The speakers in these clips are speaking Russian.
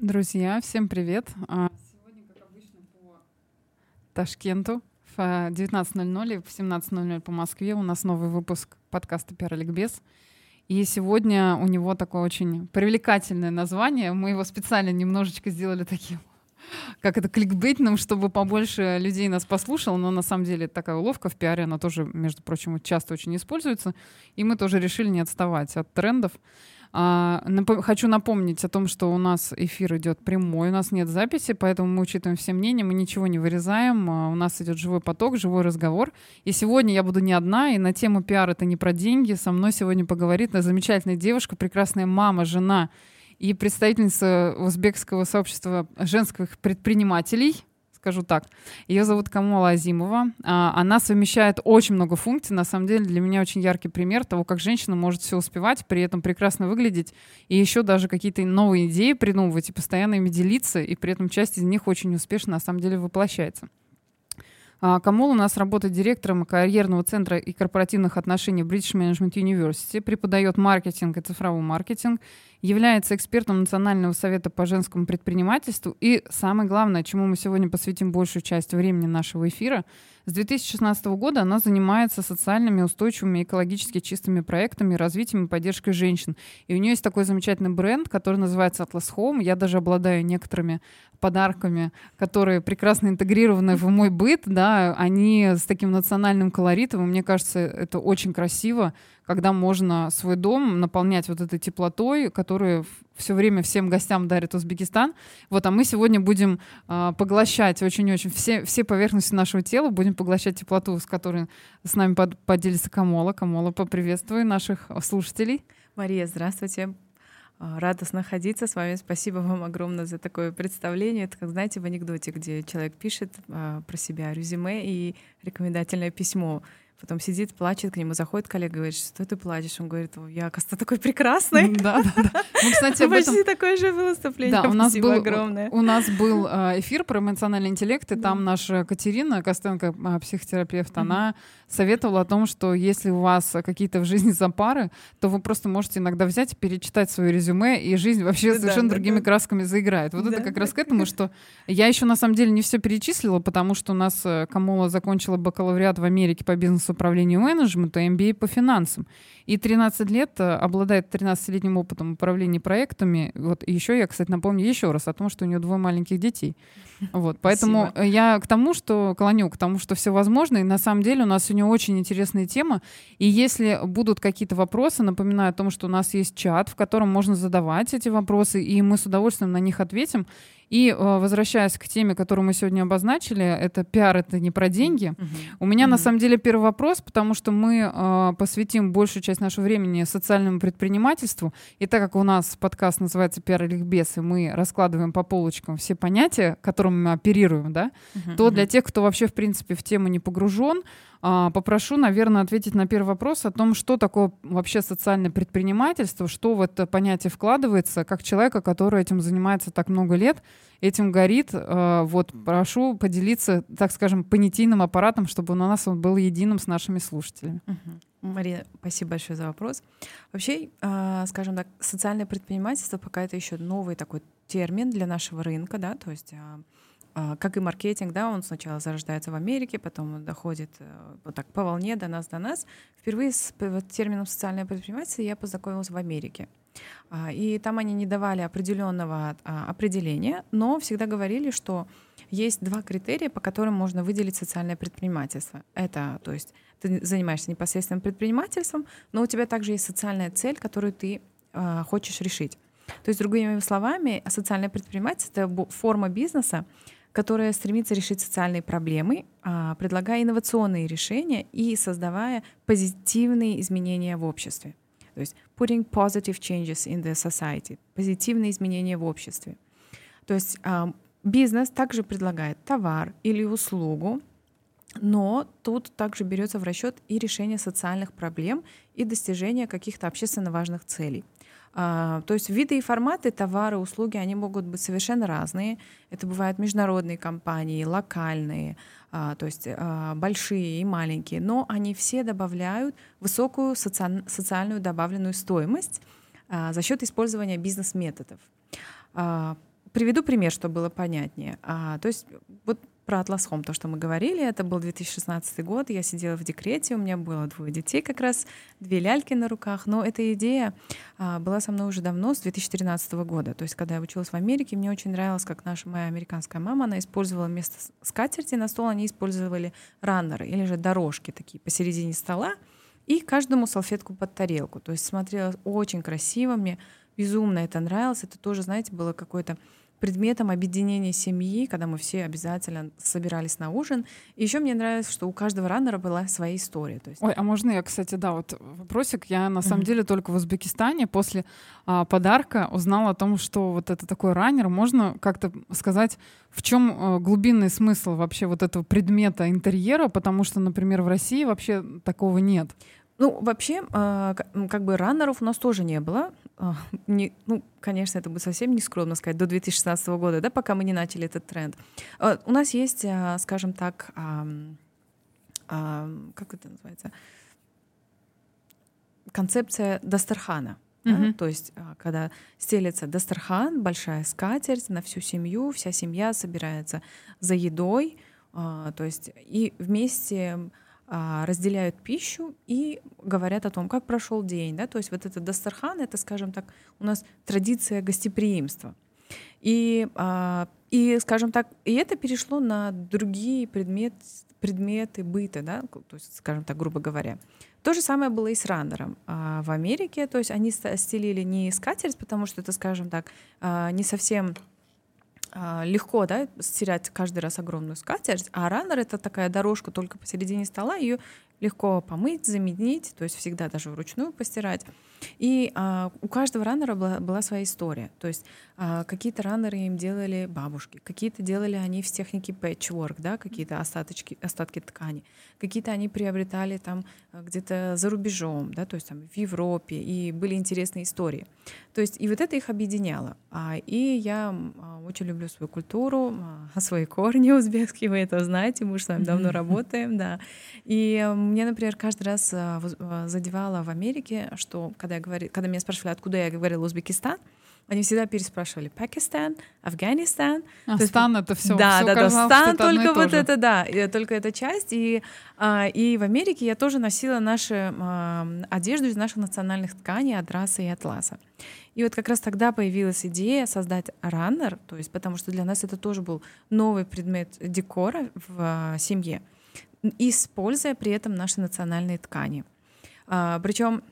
Друзья, всем привет. А, сегодня, как обычно, по Ташкенту в 19.00 и в 17.00 по Москве у нас новый выпуск подкаста «Пиар-ликбез». И сегодня у него такое очень привлекательное название. Мы его специально немножечко сделали таким как это кликбейтным, чтобы побольше людей нас послушало, но на самом деле такая уловка в пиаре, она тоже, между прочим, часто очень используется, и мы тоже решили не отставать от трендов. А, напом- хочу напомнить о том, что у нас эфир идет прямой, у нас нет записи, поэтому мы учитываем все мнения, мы ничего не вырезаем, а, у нас идет живой поток, живой разговор. И сегодня я буду не одна, и на тему пиар это не про деньги. Со мной сегодня поговорит замечательная девушка, прекрасная мама, жена и представительница узбекского сообщества женских предпринимателей скажу так. Ее зовут Камола Азимова. А, она совмещает очень много функций. На самом деле для меня очень яркий пример того, как женщина может все успевать, при этом прекрасно выглядеть и еще даже какие-то новые идеи придумывать и постоянно ими делиться, и при этом часть из них очень успешно на самом деле воплощается. А, Камол у нас работает директором карьерного центра и корпоративных отношений British Management University, преподает маркетинг и цифровой маркетинг, является экспертом Национального совета по женскому предпринимательству. И самое главное, чему мы сегодня посвятим большую часть времени нашего эфира, с 2016 года она занимается социальными, устойчивыми, экологически чистыми проектами, развитием и поддержкой женщин. И у нее есть такой замечательный бренд, который называется Atlas Home. Я даже обладаю некоторыми подарками, которые прекрасно интегрированы в мой быт, да, они с таким национальным колоритом, и мне кажется, это очень красиво, когда можно свой дом наполнять вот этой теплотой, которую все время всем гостям дарит Узбекистан. Вот, а мы сегодня будем э, поглощать очень-очень все, все поверхности нашего тела, будем поглощать теплоту, с которой с нами под, поделится Камола. Камола, поприветствую наших слушателей. Мария, здравствуйте. А, радостно находиться с вами. Спасибо вам огромное за такое представление. Это, как знаете, в анекдоте, где человек пишет а, про себя резюме и рекомендательное письмо. Потом сидит, плачет, к нему заходит коллега, говорит, что ты плачешь? Он говорит, я, оказывается, такой прекрасный. Да, да, да. Ну, кстати, об этом... Почти такое же было выступление. Да, у нас был, огромное. У нас был э, эфир про эмоциональный интеллект, и там наша Катерина Костенко, а, психотерапевт, она советовала о том, что если у вас какие-то в жизни запары, то вы просто можете иногда взять и перечитать свое резюме, и жизнь вообще совершенно другими красками заиграет. Вот это как раз к этому, что я еще на самом деле не все перечислила, потому что у нас э, Камола закончила бакалавриат в Америке по бизнесу управлению менеджмента, MBA по финансам. И 13 лет э, обладает 13-летним опытом управления проектами. Вот еще я, кстати, напомню еще раз о том, что у нее двое маленьких детей. Вот, поэтому Спасибо. я к тому, что клоню, к тому, что все возможно. И на самом деле у нас сегодня очень интересная тема. И если будут какие-то вопросы, напоминаю о том, что у нас есть чат, в котором можно задавать эти вопросы, и мы с удовольствием на них ответим. И э, возвращаясь к теме, которую мы сегодня обозначили, это пиар, это не про деньги. Uh-huh. У меня uh-huh. на самом деле первый вопрос, потому что мы э, посвятим большую часть нашего времени социальному предпринимательству. И так как у нас подкаст называется «Пиар или ликбез», и мы раскладываем по полочкам все понятия, которыми мы оперируем, да, uh-huh. то для тех, кто вообще, в принципе, в тему не погружен, а, попрошу, наверное, ответить на первый вопрос о том, что такое вообще социальное предпринимательство, что в это понятие вкладывается, как человека, который этим занимается так много лет, этим горит. А, вот, прошу поделиться, так скажем, понятийным аппаратом, чтобы у нас он был единым с нашими слушателями. Мария, спасибо большое за вопрос. Вообще, а, скажем так, социальное предпринимательство пока это еще новый такой термин для нашего рынка, да, то есть а, как и маркетинг, да, он сначала зарождается в Америке, потом доходит э, вот так по волне до нас, до нас. Впервые с термином социальное предпринимательство я познакомилась в Америке. А, и там они не давали определенного а, определения, но всегда говорили, что есть два критерия, по которым можно выделить социальное предпринимательство. Это, то есть, ты занимаешься непосредственным предпринимательством, но у тебя также есть социальная цель, которую ты хочешь решить. То есть, другими словами, социальное предпринимательство — это форма бизнеса, которая стремится решить социальные проблемы, а, предлагая инновационные решения и создавая позитивные изменения в обществе. То есть putting positive changes in the society, позитивные изменения в обществе. То есть бизнес также предлагает товар или услугу, но тут также берется в расчет и решение социальных проблем и достижение каких-то общественно важных целей. А, то есть виды и форматы, товары, услуги, они могут быть совершенно разные. Это бывают международные компании, локальные, а, то есть а, большие и маленькие, но они все добавляют высокую соци- социальную добавленную стоимость за счет использования бизнес-методов. Приведу пример, чтобы было понятнее. А, то есть вот про Atlas Home, то, что мы говорили, это был 2016 год, я сидела в декрете, у меня было двое детей как раз, две ляльки на руках, но эта идея а, была со мной уже давно, с 2013 года. То есть, когда я училась в Америке, мне очень нравилось, как наша моя американская мама, она использовала вместо скатерти на стол, они использовали раннеры или же дорожки такие посередине стола, и каждому салфетку под тарелку. То есть смотрелось очень красиво, мне безумно это нравилось. Это тоже, знаете, было какое-то предметом объединения семьи, когда мы все обязательно собирались на ужин. И еще мне нравится, что у каждого раннера была своя история. То есть... Ой, а можно я, кстати, да, вот вопросик. Я на самом mm-hmm. деле только в Узбекистане после а, подарка узнала о том, что вот это такой раннер. Можно как-то сказать, в чем а, глубинный смысл вообще вот этого предмета интерьера, потому что, например, в России вообще такого нет. Ну, вообще, э, как бы раннеров у нас тоже не было. Э, не, ну, конечно, это будет совсем не скромно сказать, до 2016 года, да, пока мы не начали этот тренд. Э, у нас есть, скажем так, как это называется, концепция Дастархана. Mm-hmm. Да? То есть, когда стелится Дастархан, большая скатерть на всю семью, вся семья собирается за едой, то есть и вместе а, разделяют пищу и говорят о том, как прошел день. Да? То есть вот этот дастархан — это, скажем так, у нас традиция гостеприимства. И, а, и скажем так, и это перешло на другие предмет, предметы быта, да? то есть, скажем так, грубо говоря. То же самое было и с раннером а в Америке. То есть они стелили не скатерть, потому что это, скажем так, не совсем а, легко, да, стирать каждый раз огромную скатерть, а раннер — это такая дорожка только посередине стола, ее легко помыть, заменить, то есть всегда даже вручную постирать. И а, у каждого раннера была, была своя история. То есть а, какие-то раннеры им делали бабушки, какие-то делали они в технике patchwork, да, какие-то остаточки, остатки ткани, какие-то они приобретали там а, где-то за рубежом, да, то есть там в Европе, и были интересные истории. То есть и вот это их объединяло. А, и я а, очень люблю свою культуру, а, свои корни узбекские, вы это знаете, мы уже с вами давно работаем, да. И мне, например, каждый раз задевало в Америке, что когда, я говори, когда меня спрашивали, откуда я говорила Узбекистан, они всегда переспрашивали Пакистан, Афганистан. А То Стан это все. Да, все да, да. Стан только вот это, да, только эта часть. И, а, и в Америке я тоже носила нашу а, одежду из наших национальных тканей, адраса и атласа. И вот как раз тогда появилась идея создать раннер, то есть потому что для нас это тоже был новый предмет декора в а, семье используя при этом наши национальные ткани. А, Причем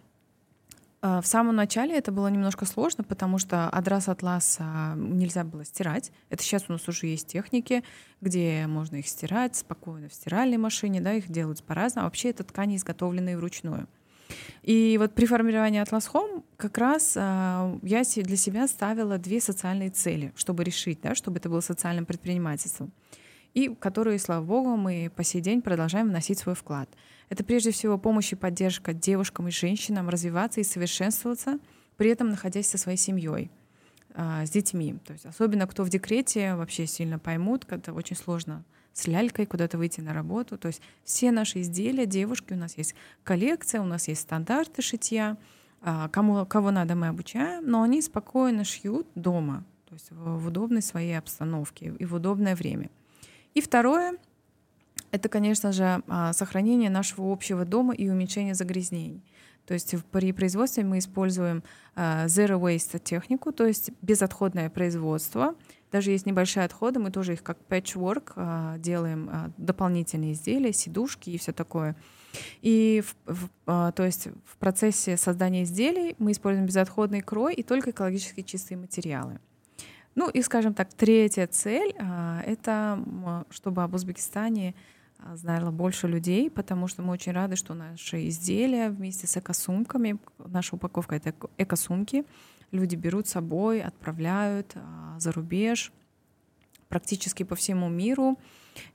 в самом начале это было немножко сложно, потому что адрас атлас нельзя было стирать. Это сейчас у нас уже есть техники, где можно их стирать спокойно в стиральной машине, да, их делают по-разному. А вообще это ткани, изготовленные вручную. И вот при формировании Atlas Home как раз э, я для себя ставила две социальные цели, чтобы решить, да, чтобы это было социальным предпринимательством и которые, слава богу, мы по сей день продолжаем вносить свой вклад. Это прежде всего помощь и поддержка девушкам и женщинам развиваться и совершенствоваться, при этом находясь со своей семьей, а, с детьми. То есть особенно кто в декрете вообще сильно поймут, когда очень сложно с лялькой куда-то выйти на работу. То есть все наши изделия, девушки, у нас есть коллекция, у нас есть стандарты шитья, а, кому, кого надо мы обучаем, но они спокойно шьют дома, то есть в, в удобной своей обстановке и в удобное время. И второе — это, конечно же, а, сохранение нашего общего дома и уменьшение загрязнений. То есть при производстве мы используем а, zero waste технику, то есть безотходное производство. Даже есть небольшие отходы, мы тоже их как patchwork а, делаем дополнительные изделия, сидушки и все такое. И в, в, то есть в процессе создания изделий мы используем безотходный крой и только экологически чистые материалы. Ну и, скажем так, третья цель это чтобы об Узбекистане знало больше людей, потому что мы очень рады, что наши изделия вместе с экосумками, наша упаковка — это экосумки, люди берут с собой, отправляют а, за рубеж, практически по всему миру.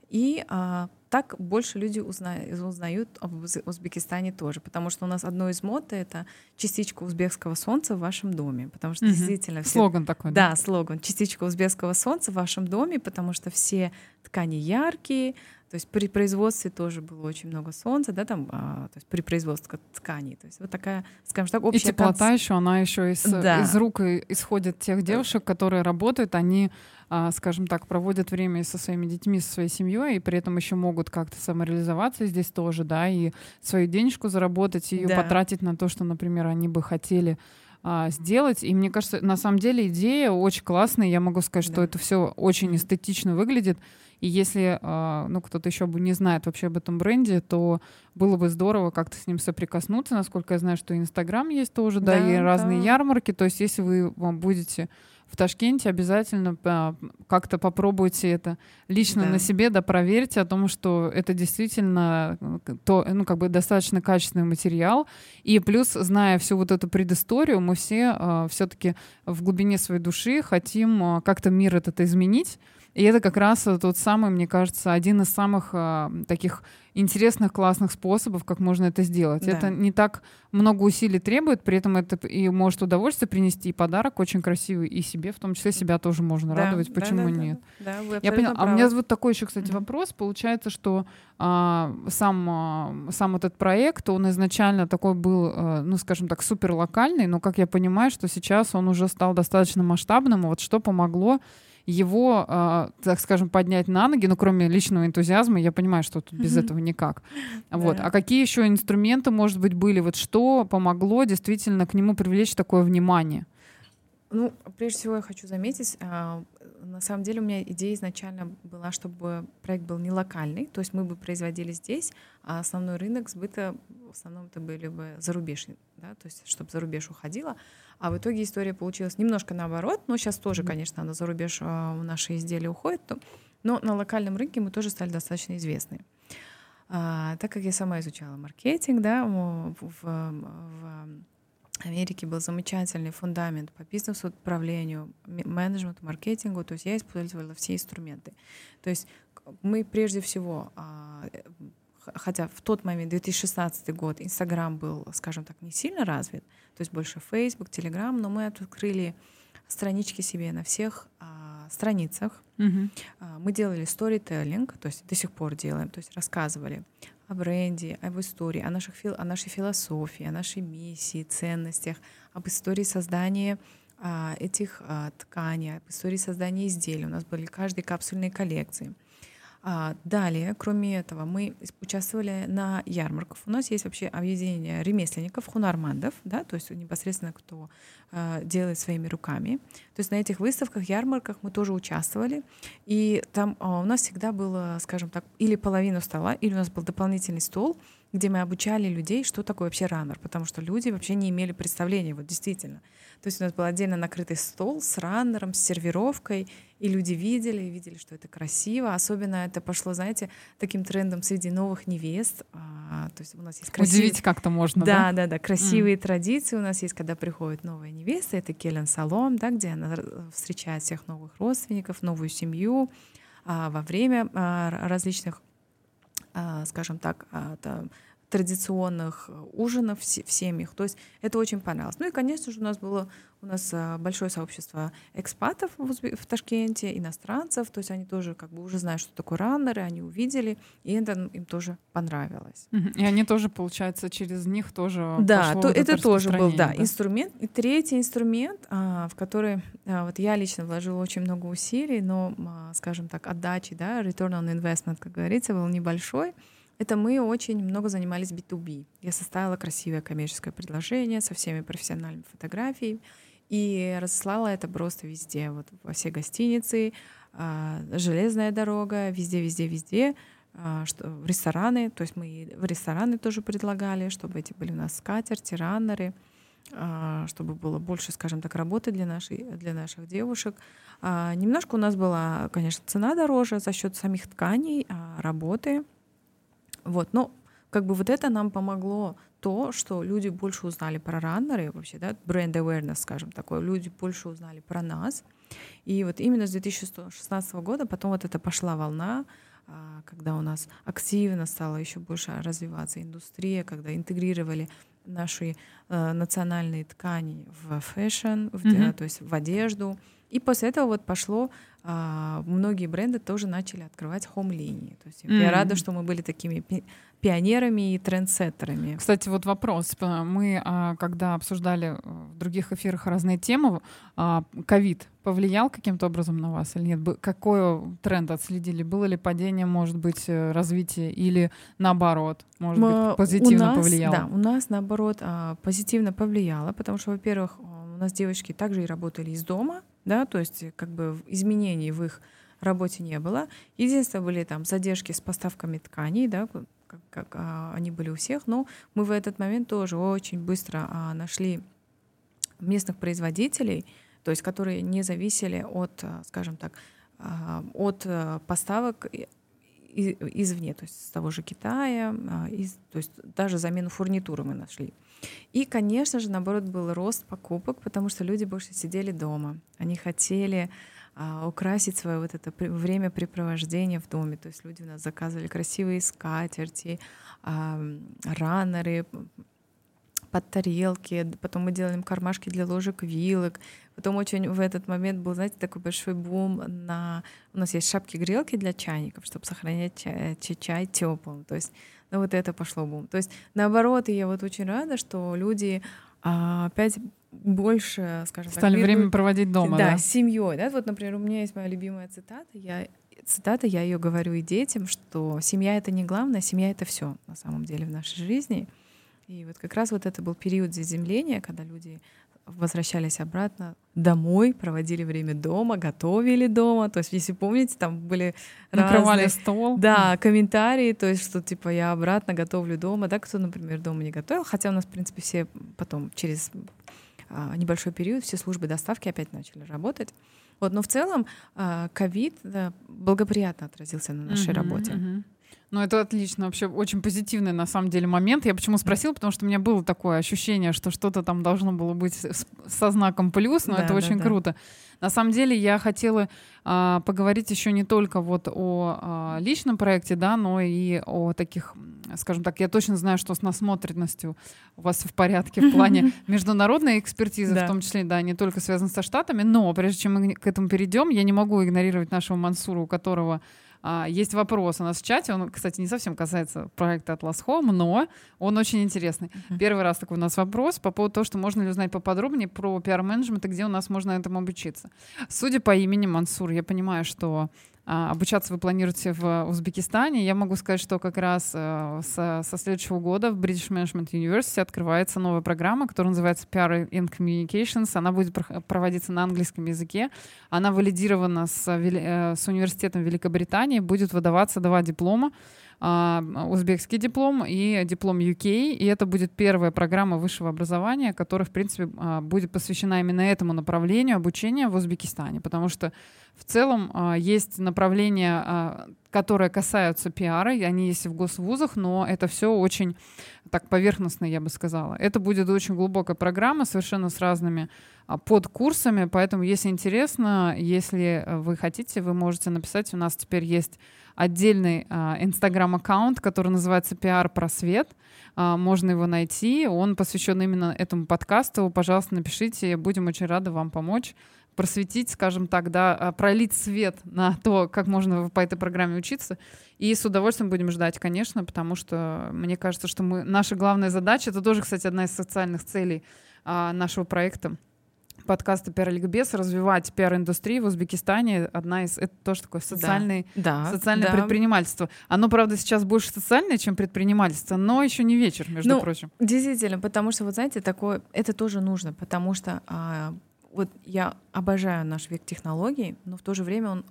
И а, так больше люди узнают, узнают об Узбекистане тоже, потому что у нас одно из мод — это частичка узбекского солнца в вашем доме, потому что угу. действительно... Все... Слоган такой, да? Да, слоган. Частичка узбекского солнца в вашем доме, потому что все ткани яркие, то есть при производстве тоже было очень много солнца, да, там, а, то есть при производстве тканей. То есть вот такая, скажем так, общая... И теплота конц... еще, она еще из, да. из рук исходит тех девушек, которые работают, они, а, скажем так, проводят время со своими детьми, со своей семьей, и при этом еще могут как-то самореализоваться здесь тоже, да, и свою денежку заработать, и ее да. потратить на то, что, например, они бы хотели а, сделать. И мне кажется, на самом деле идея очень классная. Я могу сказать, да. что это все очень эстетично выглядит. И если а, ну, кто-то еще бы не знает вообще об этом бренде, то было бы здорово как-то с ним соприкоснуться. Насколько я знаю, что Инстаграм есть тоже, да, да и да. разные ярмарки. То есть если вы будете в Ташкенте, обязательно а, как-то попробуйте это лично да. на себе, да, проверьте о том, что это действительно то, ну, как бы достаточно качественный материал. И плюс, зная всю вот эту предысторию, мы все а, все-таки в глубине своей души хотим э, как-то мир этот изменить. И это как раз тот самый, мне кажется, один из самых э, таких интересных, классных способов, как можно это сделать. Да. Это не так много усилий требует, при этом это и может удовольствие принести, и подарок очень красивый, и себе, в том числе себя тоже можно да, радовать. Почему да, нет? Да, вы Я поняла. А у меня вот такой еще, кстати, mm-hmm. вопрос. Получается, что а, сам, а, сам этот проект, он изначально такой был, а, ну, скажем так, супер локальный, но, как я понимаю, что сейчас он уже стал достаточно масштабным. Вот что помогло его, э, так скажем, поднять на ноги, ну, кроме личного энтузиазма, я понимаю, что тут без этого никак. Вот. А какие еще инструменты, может быть, были? Вот что помогло действительно к нему привлечь такое внимание? Ну, прежде всего я хочу заметить, а, на самом деле у меня идея изначально была, чтобы проект был не локальный, то есть мы бы производили здесь, а основной рынок сбыта в основном это были бы зарубежные, да, то есть чтобы за рубеж уходило. А в итоге история получилась немножко наоборот, но сейчас тоже, конечно, на зарубеж а, наши изделия уходят, но на локальном рынке мы тоже стали достаточно известны. А, так как я сама изучала маркетинг, да, в, в, Америке был замечательный фундамент по бизнесу, управлению, менеджменту, маркетингу, то есть я использовала все инструменты. То есть мы прежде всего а, хотя в тот момент, 2016 год, Инстаграм был, скажем так, не сильно развит, то есть больше Facebook, Telegram, но мы открыли странички себе на всех а, страницах. Mm-hmm. А, мы делали сторителлинг, то есть до сих пор делаем, то есть рассказывали о бренде, об истории, о, наших, о нашей философии, о нашей миссии, ценностях, об истории создания а, этих а, тканей, об истории создания изделий. У нас были каждые капсульные коллекции. А, далее, кроме этого, мы участвовали на ярмарках. У нас есть вообще объединение ремесленников, хунармандов, да, то есть непосредственно кто э, делает своими руками. То есть на этих выставках, ярмарках мы тоже участвовали. И там э, у нас всегда было, скажем так, или половина стола, или у нас был дополнительный стол, где мы обучали людей, что такое вообще раннер, потому что люди вообще не имели представления, вот действительно. То есть у нас был отдельно накрытый стол с раннером, с сервировкой, и люди видели, видели, что это красиво. Особенно это пошло, знаете, таким трендом среди новых невест. А, то есть у нас есть красивые... Удивить как-то можно, да? Да, да, да. Красивые mm. традиции у нас есть, когда приходит новая невеста, это Келен Салом, да, где она встречает всех новых родственников, новую семью а, во время а, различных скажем так, а, традиционных ужинов в семьях. То есть это очень понравилось. Ну и, конечно же, у нас было у нас а, большое сообщество экспатов в Ташкенте, иностранцев, то есть они тоже как бы уже знают, что такое раннеры, они увидели, и это им тоже понравилось. И они тоже, получается, через них тоже Да, то, вот это тоже был, да, да, инструмент. И третий инструмент, в который вот я лично вложила очень много усилий, но, скажем так, отдачи, да, return on investment, как говорится, был небольшой, это мы очень много занимались B2B. Я составила красивое коммерческое предложение со всеми профессиональными фотографиями и разослала это просто везде, вот во все гостиницы, а, железная дорога, везде, везде, везде, а, что в рестораны, то есть мы в рестораны тоже предлагали, чтобы эти были у нас скатерти, раннеры, а, чтобы было больше, скажем так, работы для, нашей, для наших девушек. Немножко у нас была, конечно, цена дороже за счет самих тканей, работы, вот, но как бы вот это нам помогло то, что люди больше узнали про раннеры, вообще, да, brand awareness, скажем такое, люди больше узнали про нас. И вот именно с 2016 года потом вот эта пошла волна, а, когда у нас активно стала еще больше развиваться индустрия, когда интегрировали наши э, национальные ткани в fashion, в, mm-hmm. то есть в одежду. И после этого вот пошло, э, многие бренды тоже начали открывать хом-линии. То есть mm-hmm. я рада, что мы были такими пионерами и трендсеттерами. Кстати, вот вопрос. Мы, а, когда обсуждали в других эфирах разные темы, а, ковид повлиял каким-то образом на вас или нет? Какой тренд отследили? Было ли падение, может быть, э, развитие или наоборот, может быть, позитивно нас, повлияло? Да, у нас наоборот а, позитивно повлияло, потому что, во-первых, у нас девочки также и работали из дома, да, то есть как бы изменений в их работе не было. Единственное, были там задержки с поставками тканей, да, как, как а, они были у всех, но мы в этот момент тоже очень быстро а, нашли местных производителей, то есть которые не зависели от, а, скажем так, а, от а, поставок извне, то есть с того же Китая, а, из, то есть даже замену фурнитуры мы нашли. И, конечно же, наоборот, был рост покупок, потому что люди больше сидели дома. Они хотели а, украсить свое вот это времяпрепровождение в доме. То есть люди у нас заказывали красивые скатерти, а, раннеры, под тарелки, потом мы делаем кармашки для ложек, вилок. Потом очень в этот момент был, знаете, такой большой бум на... У нас есть шапки-грелки для чайников, чтобы сохранять чай, чай теплым. То есть ну, вот это пошло бум. То есть наоборот, и я вот очень рада, что люди а, опять больше, скажем Стали так, время проводить дома, да? Да, с семьей. Да? Вот, например, у меня есть моя любимая цитата. Я цитата, я ее говорю и детям, что семья это не главное, семья это все на самом деле в нашей жизни. И вот как раз вот это был период заземления, когда люди возвращались обратно домой, проводили время дома, готовили дома. То есть, если помните, там были накрывали разные, стол. Да, комментарии, то есть, что типа я обратно готовлю дома, да, кто, например, дома не готовил, хотя у нас, в принципе, все потом через а, небольшой период все службы доставки опять начали работать. Вот, но в целом а, ковид да, благоприятно отразился на нашей uh-huh, работе. Uh-huh. Ну, это отлично, вообще очень позитивный на самом деле момент. Я почему спросила, потому что у меня было такое ощущение, что что-то там должно было быть со знаком плюс, но да, это да, очень да. круто. На самом деле я хотела а, поговорить еще не только вот о а, личном проекте, да, но и о таких, скажем так, я точно знаю, что с насмотренностью у вас в порядке в плане международной экспертизы, в том числе, да, не только связан со Штатами, но прежде чем мы к этому перейдем, я не могу игнорировать нашего Мансура, у которого а, есть вопрос у нас в чате, он, кстати, не совсем касается проекта Atlas Home, но он очень интересный. Uh-huh. Первый раз такой у нас вопрос по поводу того, что можно ли узнать поподробнее про пиар-менеджмент и где у нас можно этому обучиться. Судя по имени Мансур, я понимаю, что обучаться вы планируете в Узбекистане. Я могу сказать, что как раз э, со, со следующего года в British Management University открывается новая программа, которая называется PR in Communications. Она будет проводиться на английском языке. Она валидирована с, э, с университетом Великобритании. Будет выдаваться два диплома а, узбекский диплом и диплом UK, и это будет первая программа высшего образования, которая, в принципе, а, будет посвящена именно этому направлению обучения в Узбекистане, потому что в целом а, есть направления, которые касаются пиара, и они есть в госвузах, но это все очень так поверхностно, я бы сказала. Это будет очень глубокая программа, совершенно с разными под курсами, поэтому, если интересно, если вы хотите, вы можете написать. У нас теперь есть отдельный инстаграм-аккаунт, который называется «Пиар Просвет». А, можно его найти. Он посвящен именно этому подкасту. Пожалуйста, напишите. Будем очень рады вам помочь просветить, скажем так, да, а, пролить свет на то, как можно по этой программе учиться. И с удовольствием будем ждать, конечно, потому что мне кажется, что мы, наша главная задача, это тоже, кстати, одна из социальных целей а, нашего проекта, подкаста «Пиар-ликбез» развивать пиар-индустрию в Узбекистане. Одна из... Это тоже такое социальное, да, социальное да. предпринимательство. Оно, правда, сейчас больше социальное, чем предпринимательство, но еще не вечер, между ну, прочим. Действительно, потому что, вот знаете, такое... Это тоже нужно, потому что а, вот я обожаю наш век технологий, но в то же время он,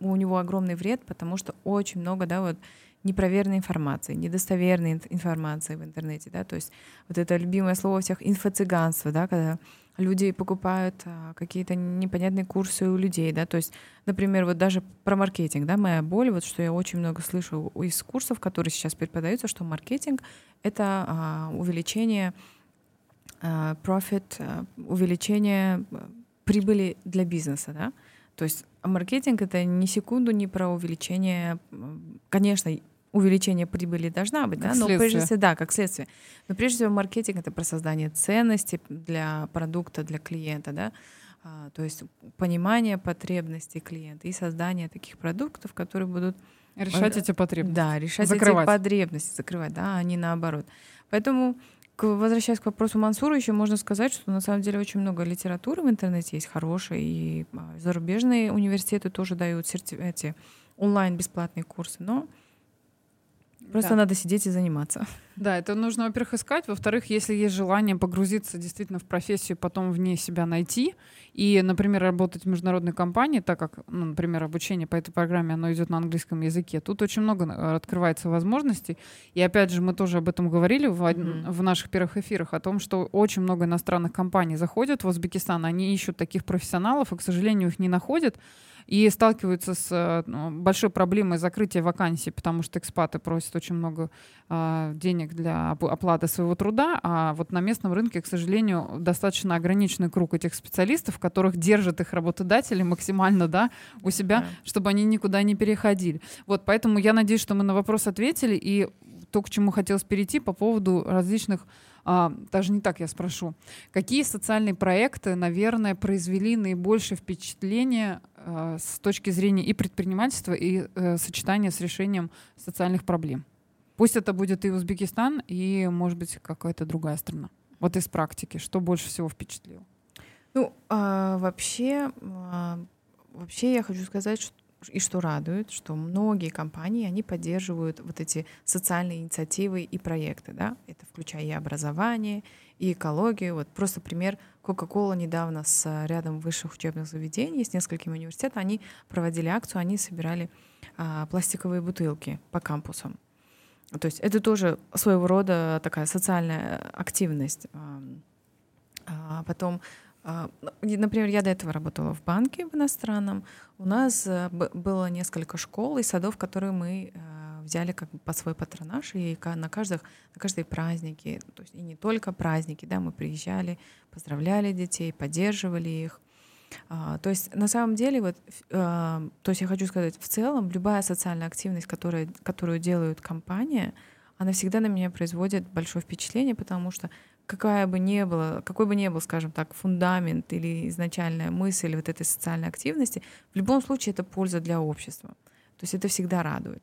у него огромный вред, потому что очень много, да, вот непроверенной информации, недостоверной информации в интернете, да, то есть вот это любимое слово всех инфо-цыганство, да, когда люди покупают а, какие-то непонятные курсы у людей, да, то есть, например, вот даже про маркетинг, да, моя боль, вот что я очень много слышу из курсов, которые сейчас преподаются, что маркетинг — это а, увеличение а, profit, а, увеличение а, прибыли для бизнеса, да, то есть маркетинг — это ни секунду не про увеличение конечно, увеличение прибыли должна быть, как да, но следствие. прежде всего, да, как следствие. Но прежде всего маркетинг это про создание ценности для продукта, для клиента, да, а, то есть понимание потребностей клиента и создание таких продуктов, которые будут решать эти потребности. Да, решать закрывать. эти потребности, закрывать, да, а не наоборот. Поэтому возвращаясь к вопросу Мансура, еще можно сказать, что на самом деле очень много литературы в интернете есть хорошей, и а, зарубежные университеты тоже дают серти- эти онлайн бесплатные курсы, но Просто да. надо сидеть и заниматься. Да, это нужно, во-первых, искать. Во-вторых, если есть желание погрузиться действительно в профессию, потом в ней себя найти, и, например, работать в международной компании, так как, ну, например, обучение по этой программе, оно идет на английском языке, тут очень много э, открывается возможностей. И опять же, мы тоже об этом говорили в, mm-hmm. в наших первых эфирах, о том, что очень много иностранных компаний заходят в Узбекистан, они ищут таких профессионалов, и, к сожалению, их не находят и сталкиваются с э, ну, большой проблемой закрытия вакансий, потому что экспаты просят очень много э, денег для оплаты своего труда, а вот на местном рынке, к сожалению, достаточно ограниченный круг этих специалистов, которых держат их работодатели максимально да, у себя, да. чтобы они никуда не переходили. Вот, поэтому я надеюсь, что мы на вопрос ответили, и то, к чему хотелось перейти по поводу различных а, даже не так я спрошу. Какие социальные проекты, наверное, произвели наибольшее впечатление а, с точки зрения и предпринимательства, и а, сочетания с решением социальных проблем? Пусть это будет и Узбекистан, и, может быть, какая-то другая страна. Вот из практики, что больше всего впечатлило? Ну, а, вообще, а, вообще я хочу сказать, что и что радует, что многие компании, они поддерживают вот эти социальные инициативы и проекты, да, это включая и образование, и экологию. Вот просто пример, Coca-Cola недавно с рядом высших учебных заведений, с несколькими университетами, они проводили акцию, они собирали а, пластиковые бутылки по кампусам. То есть это тоже своего рода такая социальная активность. А потом а, например, я до этого работала в банке в иностранном. У нас э, было несколько школ и садов, которые мы э, взяли как бы под свой патронаж, и на, каждых, на каждые праздники, то есть и не только праздники, да, мы приезжали, поздравляли детей, поддерживали их. А, то есть на самом деле, вот, а, то есть я хочу сказать, в целом любая социальная активность, которая, которую делают компания, она всегда на меня производит большое впечатление, потому что какая бы ни была, какой бы ни был, скажем так, фундамент или изначальная мысль вот этой социальной активности, в любом случае это польза для общества. То есть это всегда радует.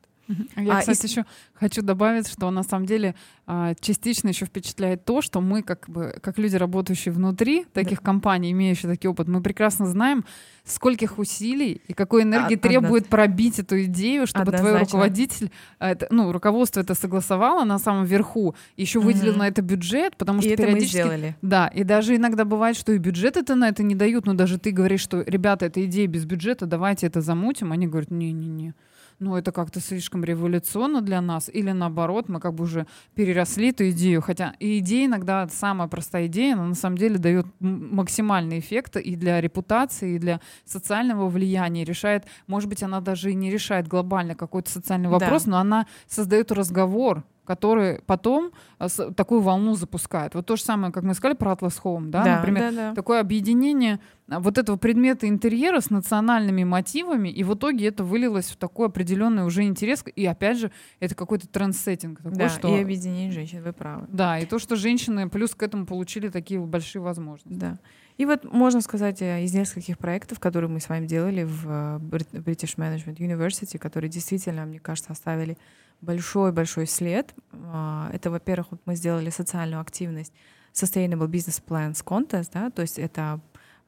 Я, а, кстати, и... еще хочу добавить, что на самом деле а, частично еще впечатляет то, что мы, как бы, как люди, работающие внутри таких да. компаний, имеющие такой опыт, мы прекрасно знаем, скольких усилий и какой энергии а, требует одна... пробить эту идею, чтобы Однозначно. твой руководитель, это, ну, руководство это согласовало на самом верху, еще выделил на это бюджет, потому что и периодически... Это мы сделали. Да, и даже иногда бывает, что и бюджет это на это не дают, но даже ты говоришь, что, ребята, это идея без бюджета, давайте это замутим, они говорят, не-не-не ну, это как-то слишком революционно для нас, или наоборот, мы как бы уже переросли эту идею, хотя и идея иногда, самая простая идея, она на самом деле дает максимальный эффект и для репутации, и для социального влияния, решает, может быть, она даже и не решает глобально какой-то социальный вопрос, да. но она создает разговор, который потом а, такую волну запускает. Вот то же самое, как мы сказали про Atlas Home, да, да например, да, да. такое объединение а, вот этого предмета интерьера с национальными мотивами, и в итоге это вылилось в такой определенный уже интерес, и опять же, это какой-то трендсеттинг. Такой, да, что... и объединение женщин, вы правы. Да, и то, что женщины плюс к этому получили такие большие возможности. Да. И вот можно сказать э, из нескольких проектов, которые мы с вами делали в э, British Management University, которые действительно, мне кажется, оставили большой-большой след. А, это, во-первых, вот мы сделали социальную активность Sustainable Business Plans Contest, да, то есть это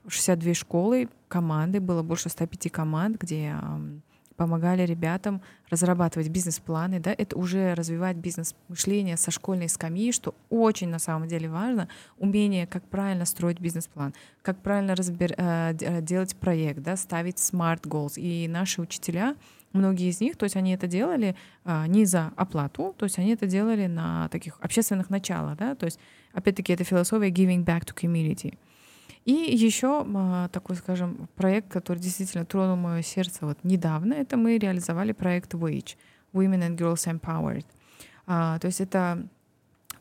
62 школы, команды, было больше 105 команд, где помогали ребятам разрабатывать бизнес-планы, да, это уже развивать бизнес-мышление со школьной скамьи, что очень на самом деле важно, умение, как правильно строить бизнес-план, как правильно разбер, э, э, делать проект, да, ставить smart goals. И наши учителя, многие из них, то есть они это делали а, не за оплату, то есть они это делали на таких общественных началах, да, то есть опять-таки это философия giving back to community. И еще а, такой, скажем, проект, который действительно тронул мое сердце вот недавно, это мы реализовали проект Wage, Women and Girls Empowered. А, то есть это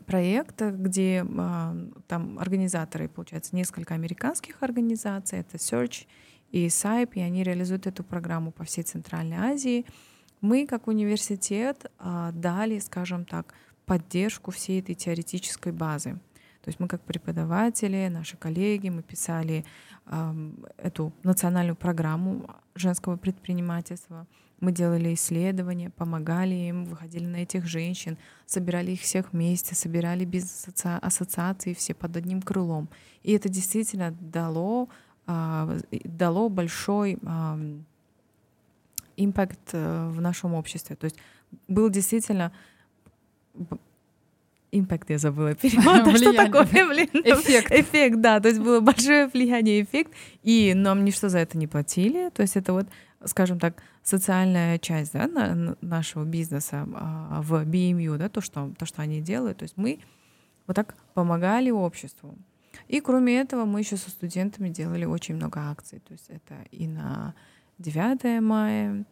проект, где а, там организаторы, получается, несколько американских организаций, это Search и SAIP, и они реализуют эту программу по всей Центральной Азии. мы, как университет, дали, скажем так, поддержку всей этой теоретической базы. То есть мы как преподаватели, наши коллеги, мы писали э, эту национальную программу женского предпринимательства, мы делали исследования, помогали им, выходили на этих женщин, собирали их всех вместе, собирали бизнес-ассоциации все под одним крылом. И это действительно дало, э, дало большой э, импакт в нашем обществе. То есть был действительно импакт я забыла перевод. Что такое, блин? Эффект. Эффект, да. То есть было большое влияние, эффект. И нам ничто за это не платили. То есть это вот, скажем так, социальная часть да, нашего бизнеса а, в BMU, да, то что, то, что они делают. То есть мы вот так помогали обществу. И кроме этого мы еще со студентами делали очень много акций. То есть это и на 9 мая,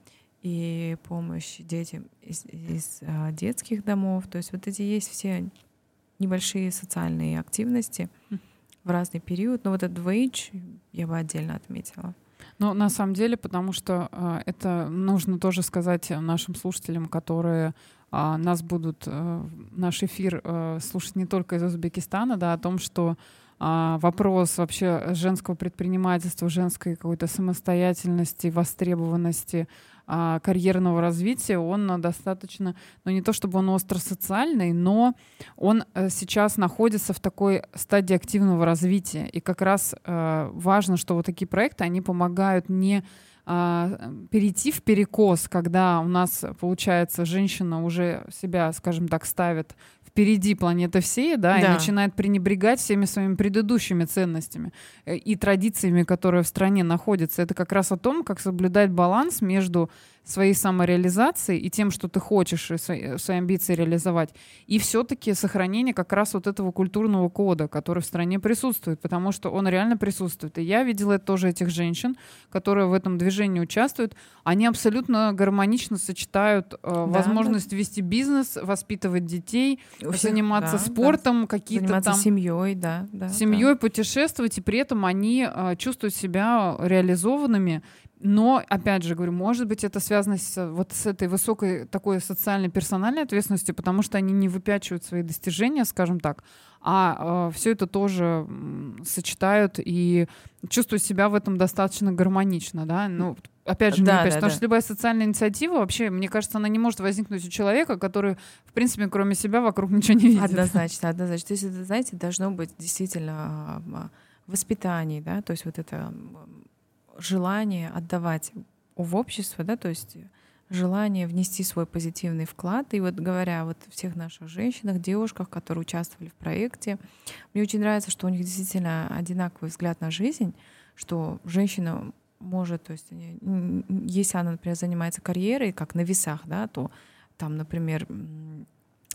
и помощь детям из, из а, детских домов. То есть вот эти есть все небольшие социальные активности в разный период. Но вот этот wage я бы отдельно отметила. Ну, на самом деле, потому что э, это нужно тоже сказать нашим слушателям, которые э, нас будут, э, наш эфир э, слушать не только из Узбекистана, да, о том, что а, вопрос вообще женского предпринимательства, женской какой-то самостоятельности, востребованности, а, карьерного развития, он достаточно, ну не то чтобы он остросоциальный, но он э, сейчас находится в такой стадии активного развития. И как раз э, важно, что вот такие проекты, они помогают не а, перейти в перекос, когда у нас, получается, женщина уже себя, скажем так, ставит впереди планеты всей, да, да, и начинает пренебрегать всеми своими предыдущими ценностями э, и традициями, которые в стране находятся. Это как раз о том, как соблюдать баланс между своей самореализацией и тем, что ты хочешь и свои, свои амбиции реализовать, и все-таки сохранение как раз вот этого культурного кода, который в стране присутствует, потому что он реально присутствует. И я видела тоже этих женщин, которые в этом движении участвуют. Они абсолютно гармонично сочетают э, да, возможность да. вести бизнес, воспитывать детей, всех, заниматься да, спортом, да. какие-то там семьей, да, да, семьей да. путешествовать, и при этом они э, чувствуют себя реализованными но, опять же, говорю, может быть, это связано с, вот с этой высокой такой социальной персональной ответственностью, потому что они не выпячивают свои достижения, скажем так, а э, все это тоже сочетают и чувствуют себя в этом достаточно гармонично, да, ну, опять же, да, опять, да, потому да. что любая социальная инициатива вообще, мне кажется, она не может возникнуть у человека, который, в принципе, кроме себя вокруг ничего не видит. Однозначно, однозначно. То есть это, знаете, должно быть действительно а, воспитание, да, то есть вот это желание отдавать в общество, да, то есть желание внести свой позитивный вклад. И вот говоря вот всех наших женщинах, девушках, которые участвовали в проекте, мне очень нравится, что у них действительно одинаковый взгляд на жизнь, что женщина может, то есть если она, например, занимается карьерой, как на весах, да, то там, например,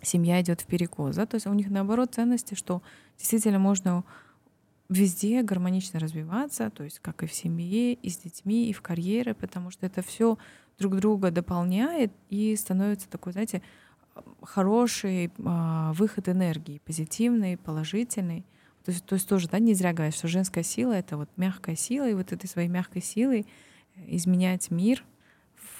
семья идет в перекос, да, то есть у них наоборот ценности, что действительно можно везде гармонично развиваться, то есть как и в семье, и с детьми, и в карьере, потому что это все друг друга дополняет и становится такой, знаете, хороший а, выход энергии, позитивный, положительный. То есть, то есть тоже, да, не зря говорят, что женская сила — это вот мягкая сила, и вот этой своей мягкой силой изменять мир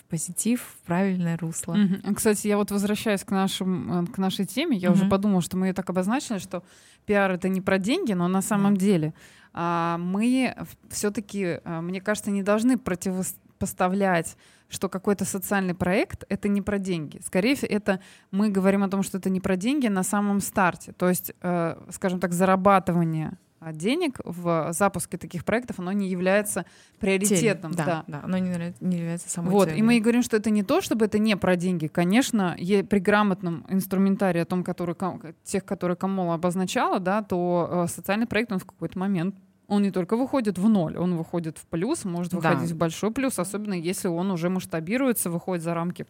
позитив, в правильное русло. Mm-hmm. Кстати, я вот возвращаюсь к, нашим, э, к нашей теме, я mm-hmm. уже подумала, что мы ее так обозначили, что пиар это не про деньги, но на самом да. деле а, мы все-таки, а, мне кажется, не должны противопоставлять что какой-то социальный проект — это не про деньги. Скорее всего, это мы говорим о том, что это не про деньги на самом старте. То есть, э, скажем так, зарабатывание денег в запуске таких проектов, оно не является приоритетом. Цель, да, да, да, оно не, не является самой вот, целью. И мы и говорим, что это не то, чтобы это не про деньги. Конечно, при грамотном инструментарии о том, который, тех, которые Камола обозначала, да, то э, социальный проект, он в какой-то момент он не только выходит в ноль, он выходит в плюс, может выходить да. в большой плюс, особенно если он уже масштабируется, выходит за рамки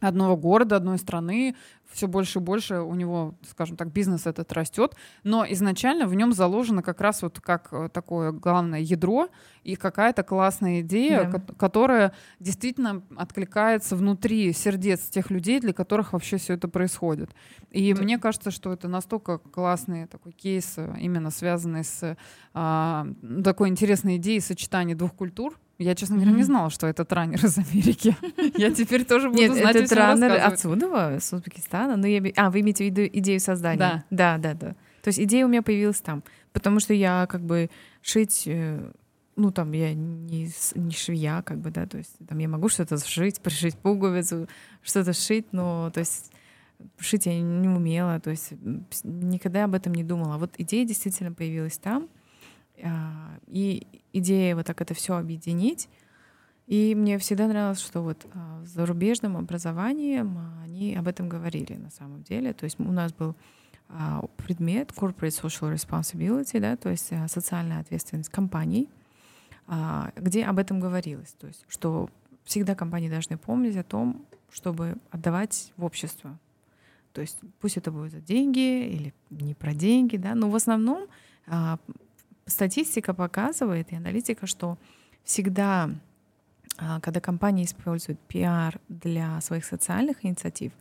одного города, одной страны, все больше и больше у него, скажем так, бизнес этот растет, но изначально в нем заложено как раз вот как э, такое главное ядро и какая-то классная идея, да. ко- которая действительно откликается внутри сердец тех людей, для которых вообще все это происходит. И да. мне кажется, что это настолько классный такой кейс, именно связанный с а, такой интересной идеей сочетания двух культур, Я, честно говоря, не знала, что это раннер из Америки. Я теперь тоже буду Нет, знать, этот раннер отсюда, с Узбекистана. Но я... А, вы имеете в виду идею создания? Да. Да, да, да. То есть идея у меня появилась там. Потому что я как бы шить... э, Ну, там, я не, не швея, как бы, да, то есть там я могу что-то сшить, пришить пуговицу, что-то сшить, но, то есть шить я не умела, то есть никогда об этом не думала. Вот идея действительно появилась там, и идея вот так это все объединить. И мне всегда нравилось, что вот а, в зарубежном образовании они об этом говорили на самом деле. То есть у нас был а, предмет Corporate Social Responsibility, да, то есть а, социальная ответственность компаний, а, где об этом говорилось. То есть что всегда компании должны помнить о том, чтобы отдавать в общество. То есть пусть это будет за деньги или не про деньги, да, но в основном а, статистика показывает и аналитика, что всегда, а, когда компании используют пиар для своих социальных инициатив,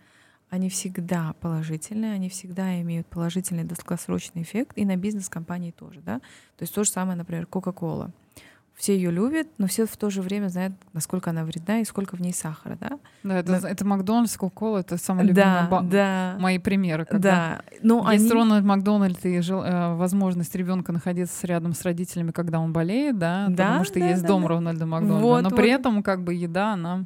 они всегда положительные, они всегда имеют положительный долгосрочный эффект, и на бизнес компании тоже, да. То есть то же самое, например, Coca-Cola. Все ее любят, но все в то же время знают, насколько она вредна и сколько в ней сахара, да. Да, это, это Макдональдс, Кока-Кола, это самые Да, любимые ба- да. мои примеры. Когда Да, но есть они... Рональд Макдональд и жел- э, возможность ребенка находиться рядом с родителями, когда он болеет, да, Да, потому что да, есть да, дом да. Рональда Макдональда. Вот, но вот. при этом как бы еда, она,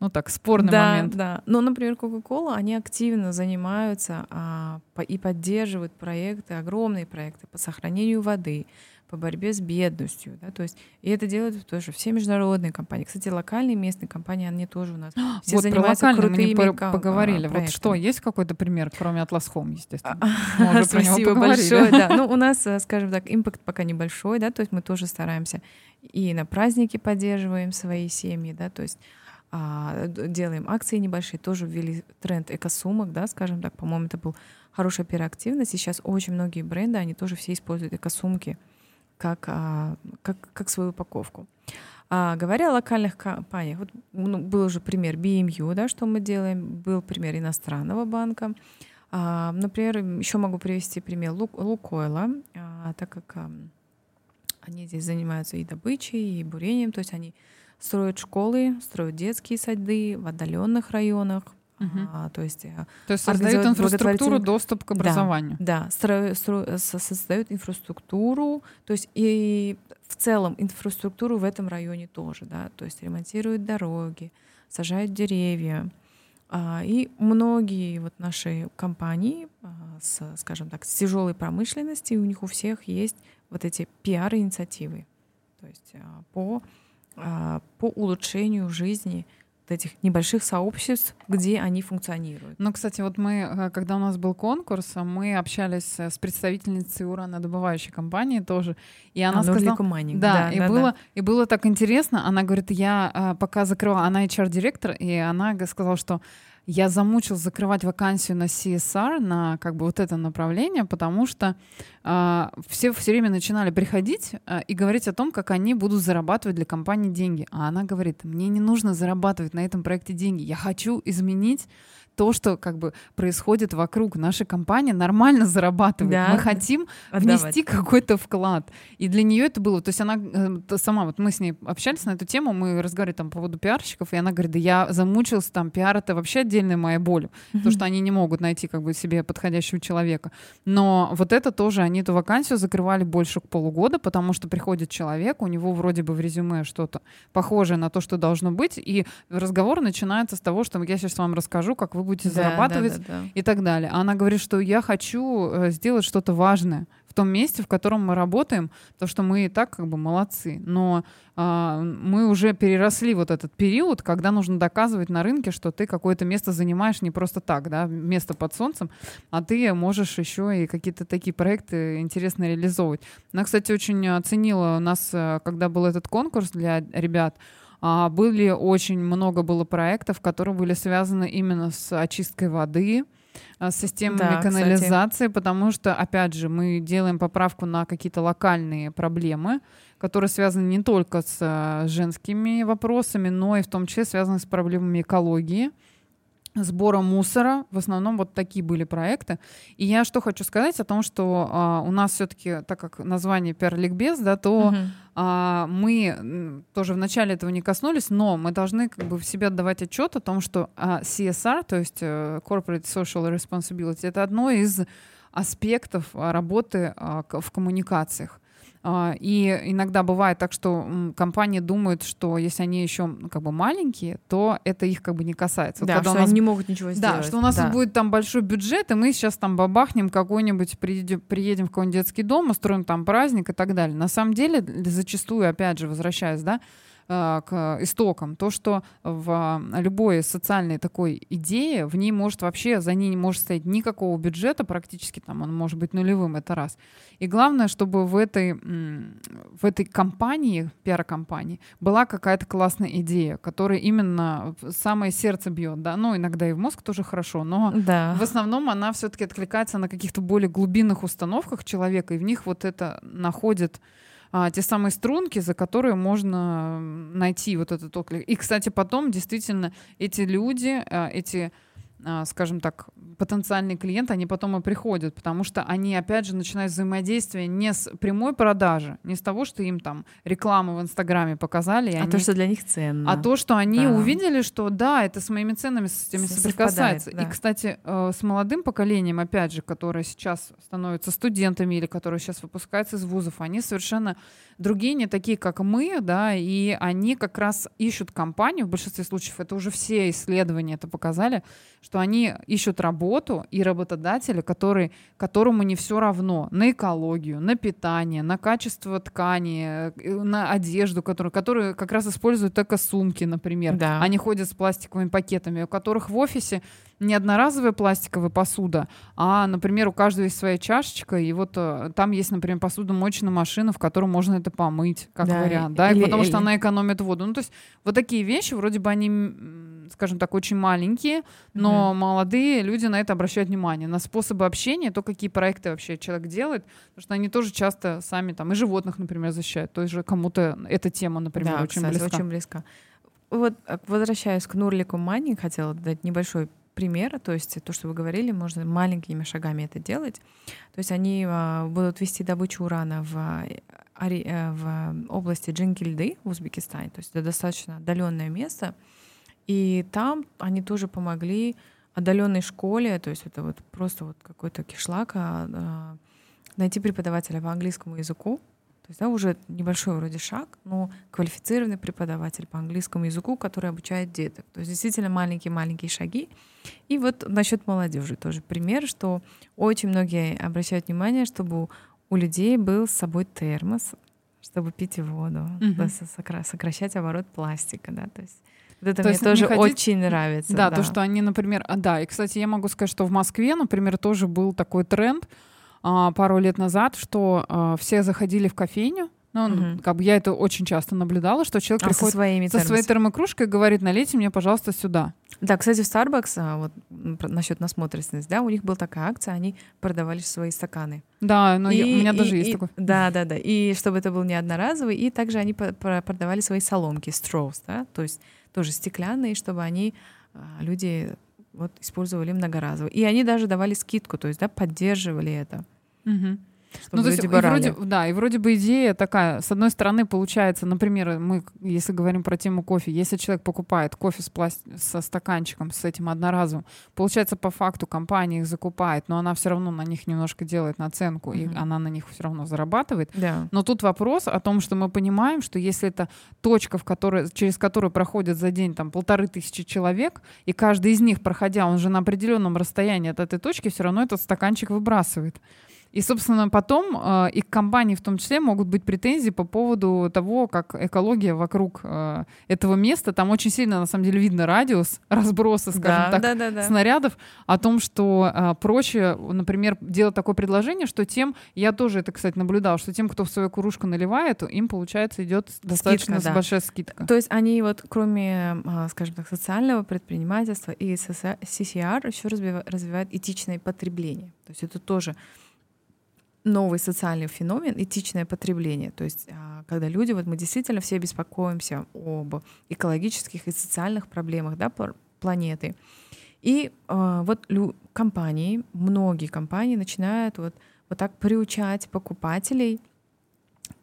ну так, спорный да, момент. Да, но, например, Coca-Cola, они активно занимаются а, по- и поддерживают проекты, огромные проекты по сохранению воды, по борьбе с бедностью, да, то есть и это делают тоже все международные компании. Кстати, локальные местные компании, они тоже у нас все вот про занимаются локальные мы не крутыми пор- ка- поговорили. а, вот проектами. что, есть какой-то пример, кроме Atlas Home, естественно? Мы про него Спасибо большое. Да. Ну, у нас, э, скажем так, импакт пока небольшой, да, то есть мы тоже стараемся и на праздники поддерживаем свои семьи, да, то есть а, делаем акции небольшие, тоже ввели тренд экосумок, да, скажем так, по-моему, это был хорошая пиар-активность, и сейчас очень многие бренды, они тоже все используют экосумки как, а, как, как свою упаковку. А, говоря о локальных компаниях, вот ну, был уже пример BMU, да, что мы делаем, был пример иностранного банка. А, например, еще могу привести пример Лук, Лукойла, а, так как ам, они здесь занимаются и добычей, и бурением, то есть они строят школы, строят детские сады в отдаленных районах, Мгм. а, то есть э, То есть создают инфраструктуру, доступ к Да. образованию. да, стро- стро- со- создают инфраструктуру, то есть и в целом инфраструктуру в этом районе тоже, да, то есть ремонтируют дороги, сажают деревья. А, И многие вот наши компании, а, с, скажем так, с тяжелой промышленности, у них у всех есть вот эти пиар-инициативы, то есть а, по, по улучшению жизни этих небольших сообществ, где они функционируют. Ну, кстати, вот мы, э, когда у нас был конкурс, а, мы общались э, с представительницей уранодобывающей компании тоже, и она А, сказала... Mining, Да, и, да, было, да. и было так интересно. Она говорит, я а, пока закрывала, она HR-директор, и она сказала, что я замучилась закрывать вакансию на CSR, на как бы вот это направление, потому что а, все все время начинали приходить а, и говорить о том, как они будут зарабатывать для компании деньги. А она говорит, мне не нужно зарабатывать на этом проекте деньги, я хочу изменить то, что как бы происходит вокруг. Наша компания нормально зарабатывает. Да. Мы хотим Отдавать. внести какой-то вклад. И для нее это было, то есть она э, сама, вот мы с ней общались на эту тему, мы разговаривали там по поводу пиарщиков, и она говорит, да я замучилась там, пиар это вообще отдельная моя боль, то, что они не могут найти как бы себе подходящего человека. Но вот это тоже, они эту вакансию закрывали больше полугода, потому что приходит человек, у него вроде бы в резюме что-то похожее на то, что должно быть, и разговор начинается с того, что я сейчас вам расскажу, как вы будете Да, зарабатывать, да, да, да. и так далее. А она говорит, что я хочу э, сделать что-то важное в том месте, в котором мы работаем, то что мы и так как бы молодцы, но а, мы уже переросли вот этот период, когда нужно доказывать на рынке, что ты какое-то место занимаешь не просто так, да, место под солнцем, а ты можешь еще и какие-то такие проекты интересно реализовывать. Она, кстати, очень оценила у нас, э, когда был этот конкурс для ребят, были очень много было проектов, которые были связаны именно с очисткой воды, а, с системами Да, кстати. канализации, потому что, опять же, мы делаем поправку на какие-то локальные проблемы, которые связаны не только с а, женскими вопросами, но и в том числе связаны с проблемами экологии. Сбора мусора. В основном вот такие были проекты. И я что хочу сказать о том, что а, у нас все-таки, так как название Перликбез, да, то uh-huh. а, мы тоже в начале этого не коснулись, но мы должны как бы в себе отдавать отчет о том, что а, CSR, то есть uh, Corporate Social Responsibility, это одно из аспектов а, работы а, в коммуникациях. А, и иногда бывает так, что компании думают, что если они еще как бы маленькие, то это их как бы не касается. Да, вот что нас... они не могут ничего сделать. Да, что у нас да. будет там большой бюджет, и мы сейчас там бабахнем какой-нибудь, приедем, приедем в какой-нибудь детский дом, устроим там праздник и так далее. На самом деле, зачастую, опять же, возвращаясь, да, к истокам. То, что в любой социальной такой идее, в ней может вообще, за ней не может стоять никакого бюджета, практически там он может быть нулевым, это раз. И главное, чтобы в этой, в этой компании, пиар-компании, была какая-то классная идея, которая именно самое сердце бьет, да, ну, иногда и в мозг тоже хорошо, но да. в основном она все-таки откликается на каких-то более глубинных установках человека, и в них вот это находит а, те самые струнки, за которые можно найти вот этот отклик. И, кстати, потом действительно эти люди, а, эти скажем так, потенциальные клиенты, они потом и приходят, потому что они, опять же, начинают взаимодействие не с прямой продажи, не с того, что им там рекламу в Инстаграме показали. А они... то, что для них ценно. А то, что они да. увидели, что да, это с моими ценами с этими соприкасается. Да. И, кстати, э, с молодым поколением, опять же, которое сейчас становится студентами или которые сейчас выпускаются из вузов, они совершенно другие, не такие, как мы, да, и они как раз ищут компанию, в большинстве случаев, это уже все исследования это показали, что они ищут работу и работодателя, который, которому не все равно на экологию, на питание, на качество ткани, э, на одежду, которую, которые как раз используют эко-сумки, например. Да. Они ходят с пластиковыми пакетами, у которых в офисе не одноразовая пластиковая посуда, а, например, у каждого есть своя чашечка, и вот э, там есть, например, посудомоечная машина, в которой можно это помыть, как да, вариант, да, или, потому или... что она экономит воду. Ну, то есть вот такие вещи, вроде бы они, скажем так, очень маленькие, но mm-hmm. молодые люди на это обращают внимание, на способы общения, то, какие проекты вообще человек делает, потому что они тоже часто сами там и животных, например, защищают, то есть же кому-то эта тема, например, да, очень кстати, близка. очень близко. Вот э, возвращаясь к Нурлику Мани, хотела дать небольшой пример, то есть то, что вы говорили, можно маленькими шагами это делать. То есть они а, будут вести добычу урана в, э, в области Джингильды в Узбекистане, то есть это достаточно отдаленное место, и там они тоже помогли отдаленной школе, то есть это вот просто вот какой-то кишлак, а, а, найти преподавателя по английскому языку, то есть, да, уже небольшой вроде шаг, но квалифицированный преподаватель по английскому языку, который обучает деток. То есть действительно маленькие-маленькие шаги. И вот насчет молодежи тоже пример, что очень многие обращают внимание, чтобы у людей был с собой термос, чтобы пить воду, mm-hmm. сокращать оборот пластика, да, то есть вот это то мне тоже хотите... очень нравится. Да, да, то, что они, например, а, да, и, кстати, я могу сказать, что в Москве, например, тоже был такой тренд, а, пару лет назад, что а, все заходили в кофейню, ну, угу. как бы я это очень часто наблюдала, что человек а приходит со, своими со своей термокружкой и говорит, налейте мне, пожалуйста, сюда. Да, кстати, в Starbucks, а, вот насчет насмотренности, да, у них была такая акция, они продавали свои стаканы. Да, но и, я, у меня и, даже и, есть и, такой. Да, да, да. И чтобы это был не одноразовый, и также они продавали свои соломки, straws, да, то есть тоже стеклянные, чтобы они, люди вот использовали многоразово. И они даже давали скидку, то есть да, поддерживали это. Угу ну, то есть, и вроде, да, и вроде бы идея такая, с одной стороны, получается, например, мы, если говорим про тему кофе, если человек покупает кофе с пласт... со стаканчиком, с этим одноразовым, получается, по факту компания их закупает, но она все равно на них немножко делает наценку, mm-hmm. и она на них все равно зарабатывает. Да. Но тут вопрос о том, что мы понимаем, что если это точка, в которой, через которую проходит за день там полторы тысячи человек, и каждый из них, проходя, он же на определенном расстоянии от этой точки, все равно этот стаканчик выбрасывает. И, собственно, потом э, и к компании в том числе могут быть претензии по поводу того, как экология вокруг э, этого места, там очень сильно, на самом деле, видно радиус разброса, скажем да, так, да, да, да. снарядов, о том, что э, проще, например, делать такое предложение, что тем, я тоже это, кстати, наблюдала, что тем, кто в свою кружку наливает, им, получается, идет достаточно скидка, да. большая скидка. То есть они вот, кроме, а, скажем так, социального предпринимательства и CCR, еще развивают этичное потребление. То есть это тоже новый социальный феномен этичное потребление. То есть, а, когда люди, вот мы действительно все беспокоимся об экологических и социальных проблемах да, планеты. И э, вот компании, многие компании начинают вот, вот так приучать покупателей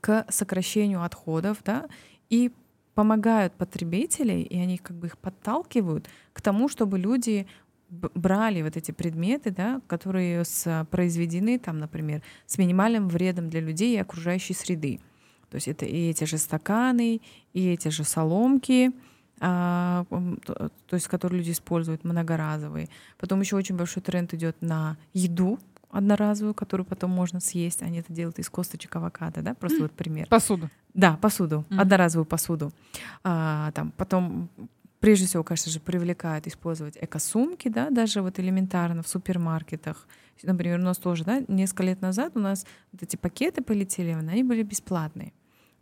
к сокращению отходов, да, и помогают потребителей, и они как бы их подталкивают к тому, чтобы люди брали вот эти предметы, да, которые с, произведены, там, например, с минимальным вредом для людей и окружающей среды. То есть это и эти же стаканы, и эти же соломки, а, то, то есть которые люди используют многоразовые. Потом еще очень большой тренд идет на еду одноразовую, которую потом можно съесть. Они это делают из косточек авокадо, да, просто mm. вот пример. Посуду. Да, посуду, mm. одноразовую посуду. А, там потом прежде всего, конечно же, привлекает использовать эко-сумки, да, даже вот элементарно в супермаркетах. Например, у нас тоже, да, несколько лет назад у нас вот эти пакеты полиэтиленовые, они были бесплатные.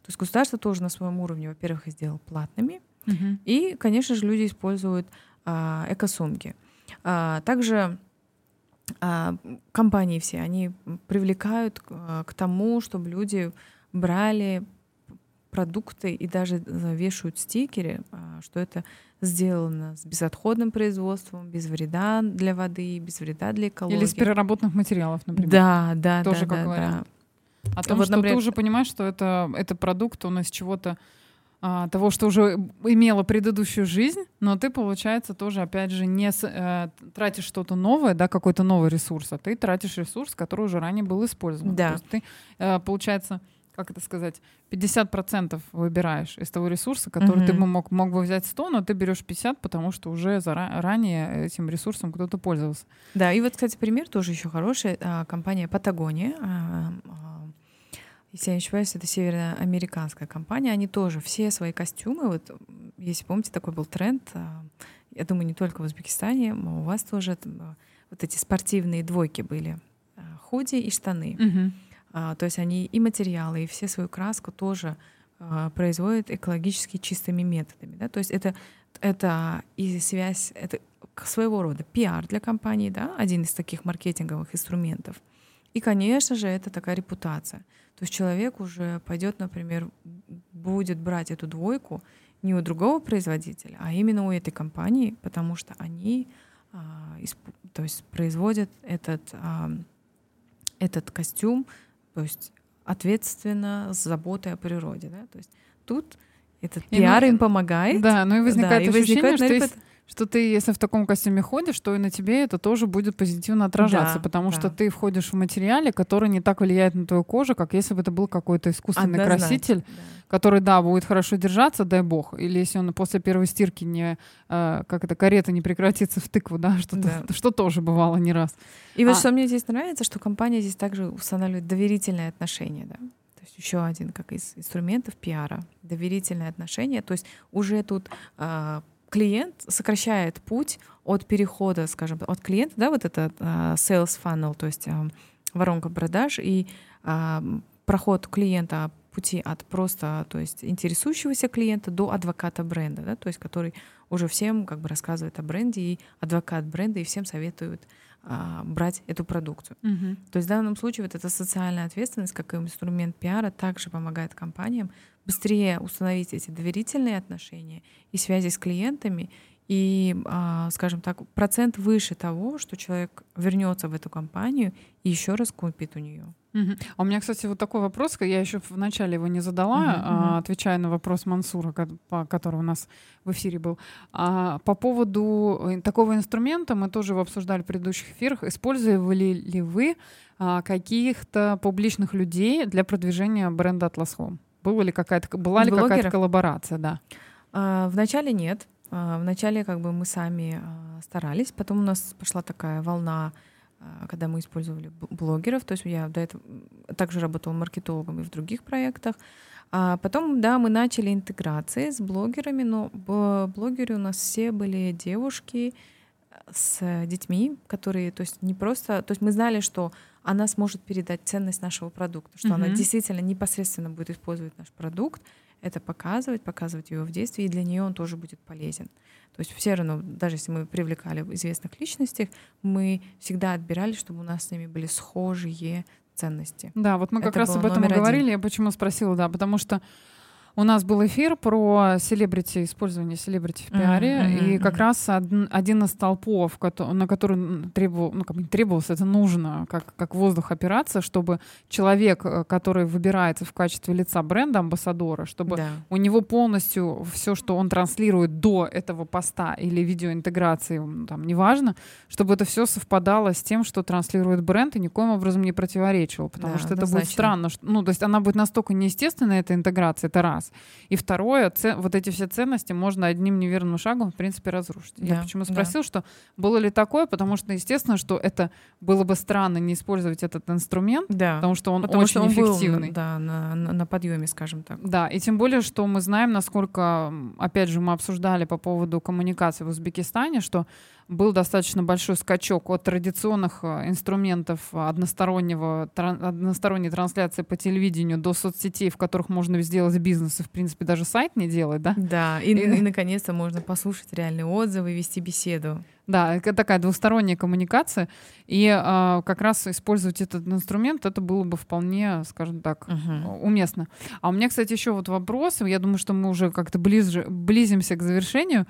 То есть государство тоже на своем уровне, во-первых, их сделало платными, uh-huh. и, конечно же, люди используют а, эко-сумки. А, также а, компании все, они привлекают а, к тому, чтобы люди брали продукты и даже э, вешают стикеры, а, что это сделано с безотходным производством, без вреда для воды, без вреда для экологии. Или с переработанных материалов, например. Да, да, Тоже да, как да, вариант. да. О том, вот, что например... ты уже понимаешь, что это, это продукт, он из чего-то а, того, что уже имело предыдущую жизнь, но ты, получается, тоже, опять же, не с, э, тратишь что-то новое, да, какой-то новый ресурс, а ты тратишь ресурс, который уже ранее был использован. Да. То есть ты, э, получается, как это сказать, 50% выбираешь из того ресурса, который mm-hmm. ты бы мог, мог бы взять 100, но ты берешь 50, потому что уже заранее этим ресурсом кто-то пользовался. Да, и вот, кстати, пример тоже еще хороший. А, компания Патагония, а, а, если я не ошибаюсь, это североамериканская компания, они тоже все свои костюмы, вот если помните, такой был тренд, я думаю, не только в Узбекистане, но у вас тоже вот эти спортивные двойки были, худи и штаны. Mm-hmm. А, то есть они и материалы, и все свою краску тоже а, производят экологически чистыми методами. Да? То есть это, это и связь, это своего рода пиар для компании, да? один из таких маркетинговых инструментов. И, конечно же, это такая репутация. То есть человек уже пойдет, например, будет брать эту двойку не у другого производителя, а именно у этой компании, потому что они а, то есть производят этот, этот костюм то есть ответственно, с заботой о природе. Да? То есть тут этот и пиар ну, им помогает. Да, ну и возникает да, ощущение, и возникает, что, есть, что ты, если в таком костюме ходишь, то и на тебе это тоже будет позитивно отражаться, да, потому да. что ты входишь в материале, который не так влияет на твою кожу, как если бы это был какой-то искусственный Однозначно, краситель. Да который, да, будет хорошо держаться, дай бог, или если он после первой стирки не, э, как это, карета не прекратится в тыкву, да, что, да. что тоже бывало не раз. И а. вот что мне здесь нравится, что компания здесь также устанавливает доверительные отношения, да. То есть еще один как из инструментов пиара, доверительные отношения. То есть уже тут э, клиент сокращает путь от перехода, скажем, от клиента, да, вот этот э, sales funnel, то есть э, воронка продаж и э, проход клиента пути от просто, то есть интересующегося клиента до адвоката бренда, да, то есть который уже всем как бы рассказывает о бренде и адвокат бренда и всем советует а, брать эту продукцию. Uh-huh. То есть в данном случае вот эта социальная ответственность как инструмент пиара также помогает компаниям быстрее установить эти доверительные отношения и связи с клиентами и, а, скажем так, процент выше того, что человек вернется в эту компанию и еще раз купит у нее. Uh-huh. А у меня, кстати, вот такой вопрос, я еще вначале его не задала, uh-huh, uh-huh. отвечая на вопрос Мансура, который у нас в эфире был. А, по поводу э, такого инструмента мы тоже обсуждали в предыдущих эфирах. Использовали ли вы а, каких-то публичных людей для продвижения бренда Atlas Home? Была ли какая-то, была ли какая-то коллаборация, да? А, вначале нет. А, вначале как бы мы сами а, старались, потом у нас пошла такая волна а, когда мы использовали блогеров, то есть я до этого также работала маркетологом и в других проектах. А потом, да, мы начали интеграции с блогерами, но блогеры у нас все были девушки э, с детьми, которые, то есть не просто, то есть мы знали, что она сможет передать ценность нашего продукта, что mm-hmm. она действительно непосредственно будет использовать наш продукт, это показывать, показывать его в действии, и для нее он тоже будет полезен. То есть все равно, даже если мы привлекали известных личностей, мы всегда отбирали, чтобы у нас с ними были схожие ценности. Да, вот мы как это раз об этом и говорили. Один. Я почему спросила, да, потому что У нас был эфир про селебрити, использование селебрити в пиаре, mm-hmm. и как раз один, один из толпов, на который требовал, ну, как бы требовалось, это нужно, как, как воздух операция, чтобы человек, э, который выбирается в качестве лица бренда, амбассадора, чтобы да. у него полностью все, что он транслирует до этого поста или видеоинтеграции, там, неважно, чтобы это все совпадало с тем, что транслирует бренд, и никоим образом не противоречило, потому да, что однозначно. это будет странно. Что, ну, то есть она будет настолько неестественная, эта интеграция, это раз. И второе, ц... вот эти все ценности можно одним неверным шагом, в принципе, разрушить. Да, Я почему спросил, да. что было ли такое, потому что, естественно, что это было бы странно не использовать этот инструмент, да. потому что он потому очень что он эффективный. Был, да, на, на, на подъеме, скажем так. Да, и тем более, что мы знаем, насколько, опять же, мы обсуждали по поводу коммуникации в Узбекистане, что был достаточно большой скачок от традиционных э, инструментов одностороннего, тран, односторонней трансляции по телевидению до соцсетей, в которых можно сделать бизнес и, в принципе, даже сайт не делать, да? Да, и, и, и наконец-то можно послушать реальные отзывы вести беседу. Да, это такая двусторонняя коммуникация. И э, как раз использовать этот инструмент, это было бы вполне, скажем так, uh-huh. уместно. А у меня, кстати, еще вот вопрос. Я думаю, что мы уже как-то ближе, близимся к завершению.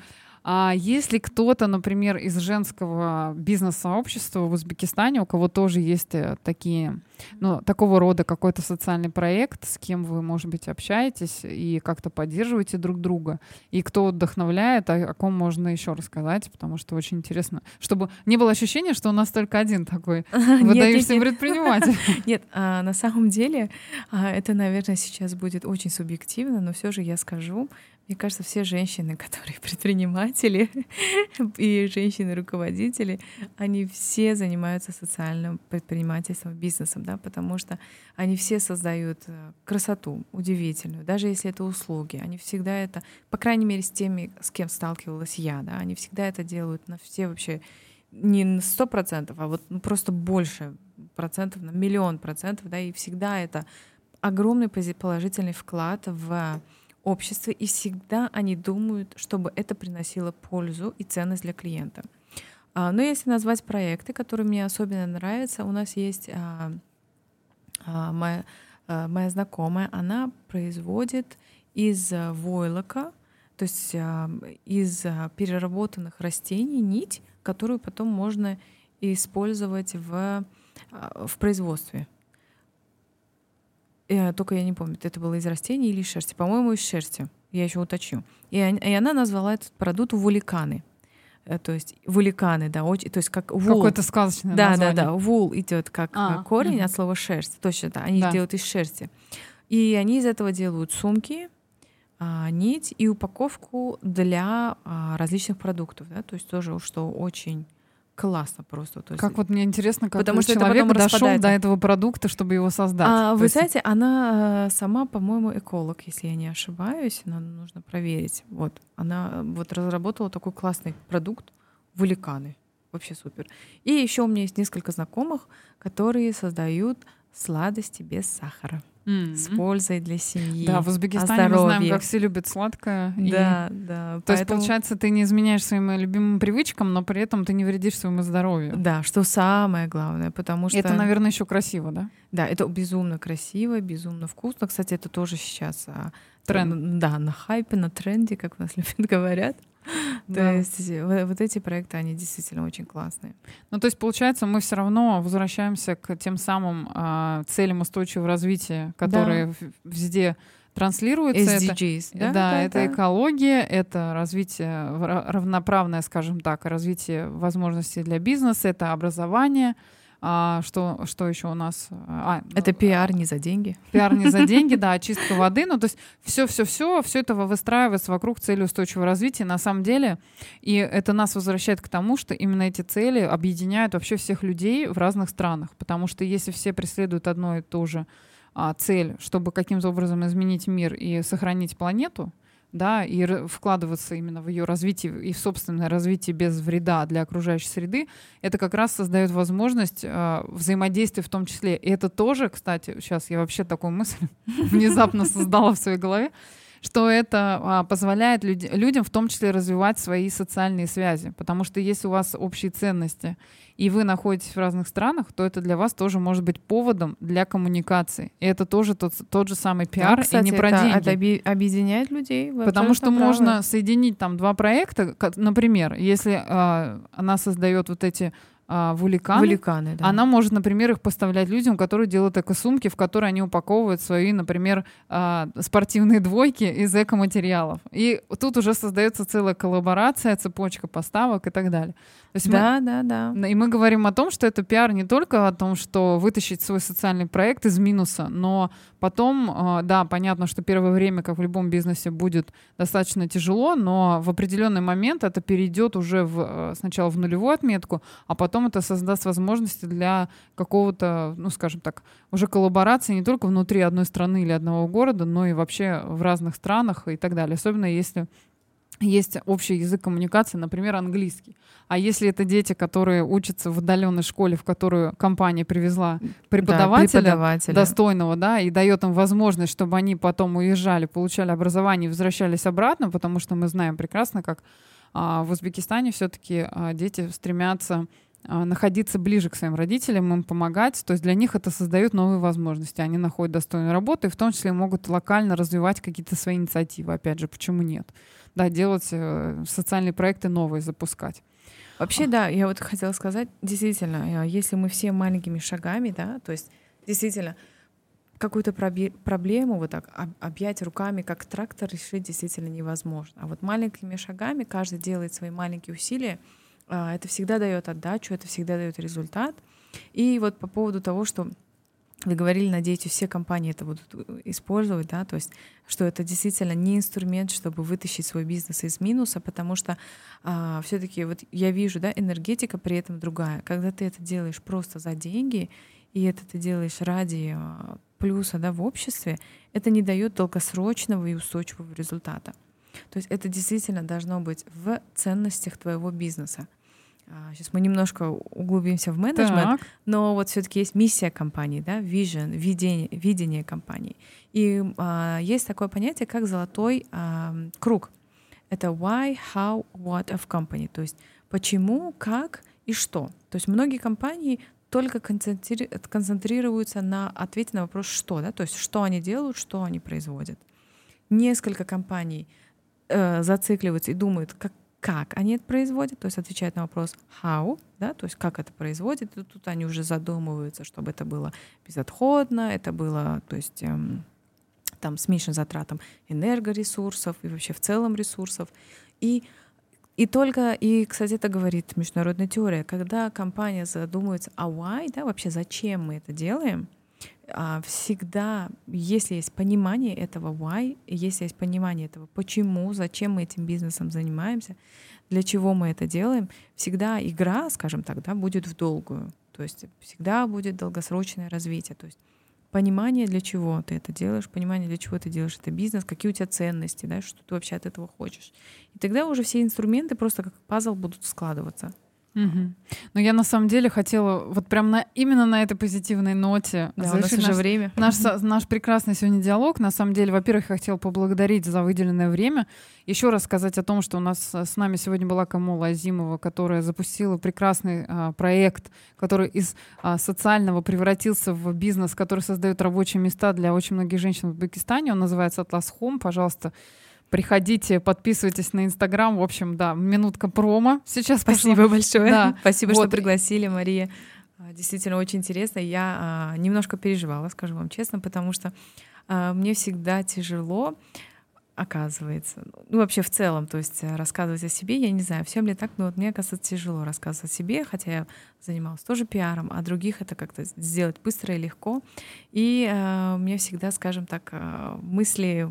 А если кто-то, например, из женского бизнес-сообщества в Узбекистане, у кого тоже есть э, такие, ну, такого рода какой-то социальный проект, с кем вы, может быть, общаетесь и как-то поддерживаете друг друга, и кто вдохновляет, о, о ком можно еще рассказать, потому что очень интересно, чтобы не было ощущения, что у нас только один такой выдающийся предприниматель. Нет, а, на самом деле а, это, наверное, сейчас будет очень субъективно, но все же я скажу, мне кажется, все женщины, которые предприниматели и женщины-руководители, они все занимаются социальным предпринимательством, бизнесом, да, потому что они все создают э, красоту удивительную, даже если это услуги. Они всегда это, по крайней мере, с теми, с кем сталкивалась я, да, они всегда это делают на все вообще не на сто процентов, а вот ну, просто больше процентов, на миллион процентов, да, и всегда это огромный положительный вклад в обществе, и всегда они думают, чтобы это приносило пользу и ценность для клиента. А, но если назвать проекты, которые мне особенно нравятся, у нас есть а, а, моя, моя знакомая, она производит из войлока, то есть из переработанных растений нить, которую потом можно использовать в, в производстве. Э, только я не помню, это было из растений или из шерсти. По-моему, из шерсти. Я еще уточню. И, и она назвала этот продукт вуликаны. Э, то есть вуликаны, да, очень, то есть как вул. Какое-то сказочное да, название. Да, да, вул идет как а, корень угу. от слова шерсть. Точно, да, они да. делают из шерсти. И они из этого делают сумки, а, нить и упаковку для а, различных продуктов, да, то есть тоже, что очень классно просто. То есть, как вот мне интересно, как потому что человек дошел до этого продукта, чтобы его создать. А, вы есть... знаете, она э, сама, по-моему, эколог, если я не ошибаюсь, но нужно проверить. Вот она э, вот разработала такой классный продукт вуликаны. Вообще супер. И еще у меня есть несколько знакомых, которые создают сладости без сахара mm-hmm. с пользой для семьи. Да, в Узбекистане мы знаем, как все любят сладкое. Да, и... да. То поэтому... есть, получается, ты не изменяешь своим любимым привычкам, но при этом ты не вредишь своему здоровью. Да, что самое главное, потому что... Это, наверное, еще красиво, да? Да, это безумно красиво, безумно вкусно. Кстати, это тоже сейчас а, тренд. Да, на хайпе, на тренде, как у нас любят говорят. То есть вот эти проекты, они действительно очень классные. Ну, то есть, получается, мы все равно возвращаемся к тем самым э, целям устойчивого развития, которые да. везде транслируются. SDGs, это, да? Да, да это да. экология, это развитие, равноправное, скажем так, развитие возможностей для бизнеса, это образование, а, что, что еще у нас? А, это пиар не за деньги. Пиар не за деньги, да, очистка воды. Ну, то есть все-все-все, все это выстраивается вокруг цели устойчивого развития. На самом деле, и это нас возвращает к тому, что именно эти цели объединяют вообще всех людей в разных странах. Потому что если все преследуют одно и то же а, цель, чтобы каким-то образом изменить мир и сохранить планету, да, и вкладываться именно в ее развитие и в собственное развитие без вреда для окружающей среды, это как раз создает возможность э, взаимодействия в том числе. И это тоже, кстати, сейчас я вообще такую мысль внезапно создала в своей голове, что это а, позволяет люд- людям в том числе развивать свои социальные связи. Потому что если у вас общие ценности, и вы находитесь в разных странах, то это для вас тоже может быть поводом для коммуникации. И это тоже тот, тот же самый пиар, да, кстати, и не про это, деньги. Это оби- объединяет людей. Потому что правы. можно соединить там два проекта. как, Например, если э, она создает вот эти а, вуликаны, Вуликаны, да. она может, например, их поставлять людям, которые делают эко-сумки, в которые они упаковывают свои, например, а, спортивные двойки из эко-материалов. И тут уже создается целая коллаборация, цепочка поставок и так далее. То есть да, мы, да, да. И мы говорим о том, что это пиар не только о том, что вытащить свой социальный проект из минуса, но потом, а, да, понятно, что первое время, как в любом бизнесе, будет достаточно тяжело, но в определенный момент это перейдет уже в, э, сначала в нулевую отметку, а потом это создаст возможности для какого-то, ну, скажем так, уже коллаборации не только внутри одной страны или одного города, но и вообще в разных странах и так далее. Особенно если есть общий язык коммуникации, например, английский. А если это дети, которые учатся в отдаленной школе, в которую компания привезла преподавателя, да, преподавателя. достойного, да, и дает им возможность, чтобы они потом уезжали, получали образование и возвращались обратно, потому что мы знаем прекрасно, как а, в Узбекистане все-таки а, дети стремятся находиться ближе к своим родителям, им помогать. То есть для них это создает новые возможности. Они находят достойную работу и в том числе могут локально развивать какие-то свои инициативы. Опять же, почему нет? Да, делать э, социальные проекты новые, запускать. Вообще, да, я вот хотела сказать, действительно, э, если мы все маленькими шагами, да, то есть действительно какую-то проблему вот так объять руками, как трактор, решить действительно невозможно. А вот маленькими шагами каждый делает свои маленькие усилия, а, это всегда дает отдачу, это всегда дает результат. И вот по поводу того, что вы говорили, надеетесь, все компании это будут э, использовать, да, то есть, что это действительно не инструмент, чтобы вытащить свой бизнес из минуса, потому что а, все-таки вот я вижу, да, энергетика при этом другая. Когда ты это делаешь просто за деньги, и это ты делаешь ради а, плюса, да, в обществе, это не дает долгосрочного и устойчивого результата. То есть это действительно должно быть в ценностях твоего бизнеса. Сейчас а, мы немножко углубимся в менеджмент, так. но вот все-таки есть миссия компании, да, vision, видение, видение компании. И а, есть такое понятие, как золотой а, круг. Это why, how, what of company, то есть почему, как и что. То есть многие компании только концентри... концентрируются на ответе на вопрос что, да, то есть что они делают, что они производят. Несколько компаний э, зацикливаются и думают, как как они это производят, то есть отвечают на вопрос how, да, то есть как это производят, и тут они уже задумываются, чтобы это было безотходно, это было, то есть эм, там с меньшим затратом энергоресурсов и вообще в целом ресурсов. И и только, и, кстати, это говорит международная теория, когда компания задумывается, а why, да, вообще зачем мы это делаем, всегда, если есть понимание этого why, если есть понимание этого почему, зачем мы этим бизнесом занимаемся, для чего мы это делаем, всегда игра, скажем так, да, будет в долгую. То есть всегда будет долгосрочное развитие. То есть понимание, для чего ты это делаешь, понимание, для чего ты делаешь это бизнес, какие у тебя ценности, да, что ты вообще от этого хочешь. И тогда уже все инструменты просто как пазл будут складываться. Угу. Но я на самом деле хотела вот прям на, именно на этой позитивной ноте да, у нас уже наш, время. Наш, наш прекрасный сегодня диалог. На самом деле, во-первых, я хотела поблагодарить за выделенное время. Еще раз сказать о том, что у нас с нами сегодня была Камола Азимова, которая запустила прекрасный а, проект, который из а, социального превратился в бизнес, который создает рабочие места для очень многих женщин в Узбекистане. Он называется Atlas Home. Пожалуйста, Приходите, подписывайтесь на Инстаграм. В общем, да, минутка промо сейчас. Спасибо пошла. большое. Да. Спасибо, вот. что пригласили, Мария. А, действительно очень интересно. Я а, немножко переживала, скажу вам честно, потому что а, мне всегда тяжело оказывается. Ну, вообще в целом, то есть э, рассказывать о себе, я не знаю, всем ли так, но вот мне, оказывается, тяжело рассказывать о себе, хотя я занималась тоже пиаром, а других это как-то сделать быстро и легко. И э, мне всегда, скажем так, э, мысли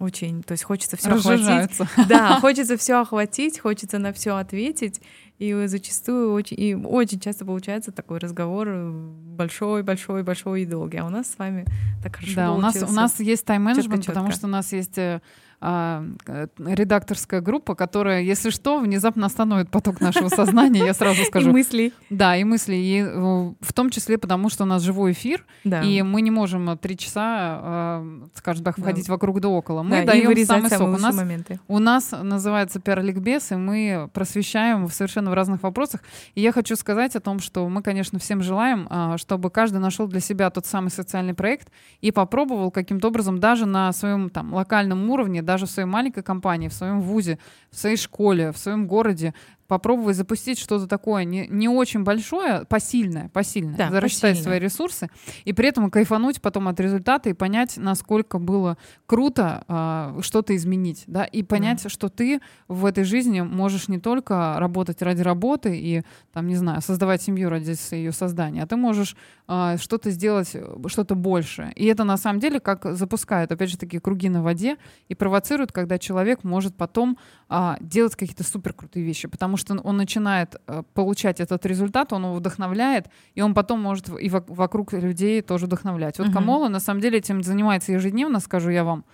очень, то есть хочется все охватить. Да, хочется все охватить, хочется на все ответить. И зачастую очень, и очень часто получается такой разговор большой, большой, большой и долгий. А у нас с вами так хорошо Да, у нас, у нас есть тайм-менеджмент, потому что у нас есть э, а, э, редакторская группа, которая, если что, внезапно остановит поток нашего сознания, я сразу скажу. И мыслей. Да, и мысли. И э, в том числе потому, что у нас живой эфир, Да. и мы не можем три часа, э, скажем так, Да. ходить вокруг да около. Мы Да, даем самый сок. самые У лучшие нас моменты. у нас называется пиар-ликбез, и мы просвещаем в совершенно в разных вопросах. И я хочу сказать о том, что мы, конечно, всем желаем, а, чтобы каждый нашел для себя тот самый социальный проект и попробовал каким-то образом даже на своем там локальном уровне, даже в своей маленькой компании, в своем вузе, в своей школе, в своем городе попробовать запустить что-то такое не, не очень большое, посильное, посильное, Да, рассчитать посильное. свои ресурсы, и при этом кайфануть потом от результата и понять, насколько было круто а, что-то изменить, да, и понять, что ты в этой жизни можешь не только работать ради работы и, там, не знаю, создавать семью ради ее создания, а ты можешь а, что-то сделать, что-то большее. И это на самом деле как запускает, опять же, такие круги на воде и провоцирует, когда человек может потом а, делать какие-то супер крутые вещи, потому что он начинает э, получать этот результат, он его вдохновляет, и он потом может и вок- вокруг людей тоже вдохновлять. Вот Мгм. Камола на самом деле этим занимается ежедневно, скажу я вам.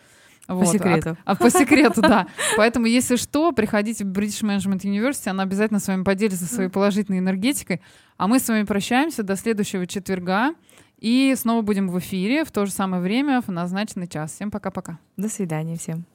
По Вот. секрету. А, а по секрету, да. Поэтому, если что, приходите в British Management University, она обязательно с вами поделится своей положительной энергетикой. А мы с вами прощаемся до следующего четверга. И снова будем в эфире в то же самое время, в назначенный час. Всем пока-пока. До свидания всем.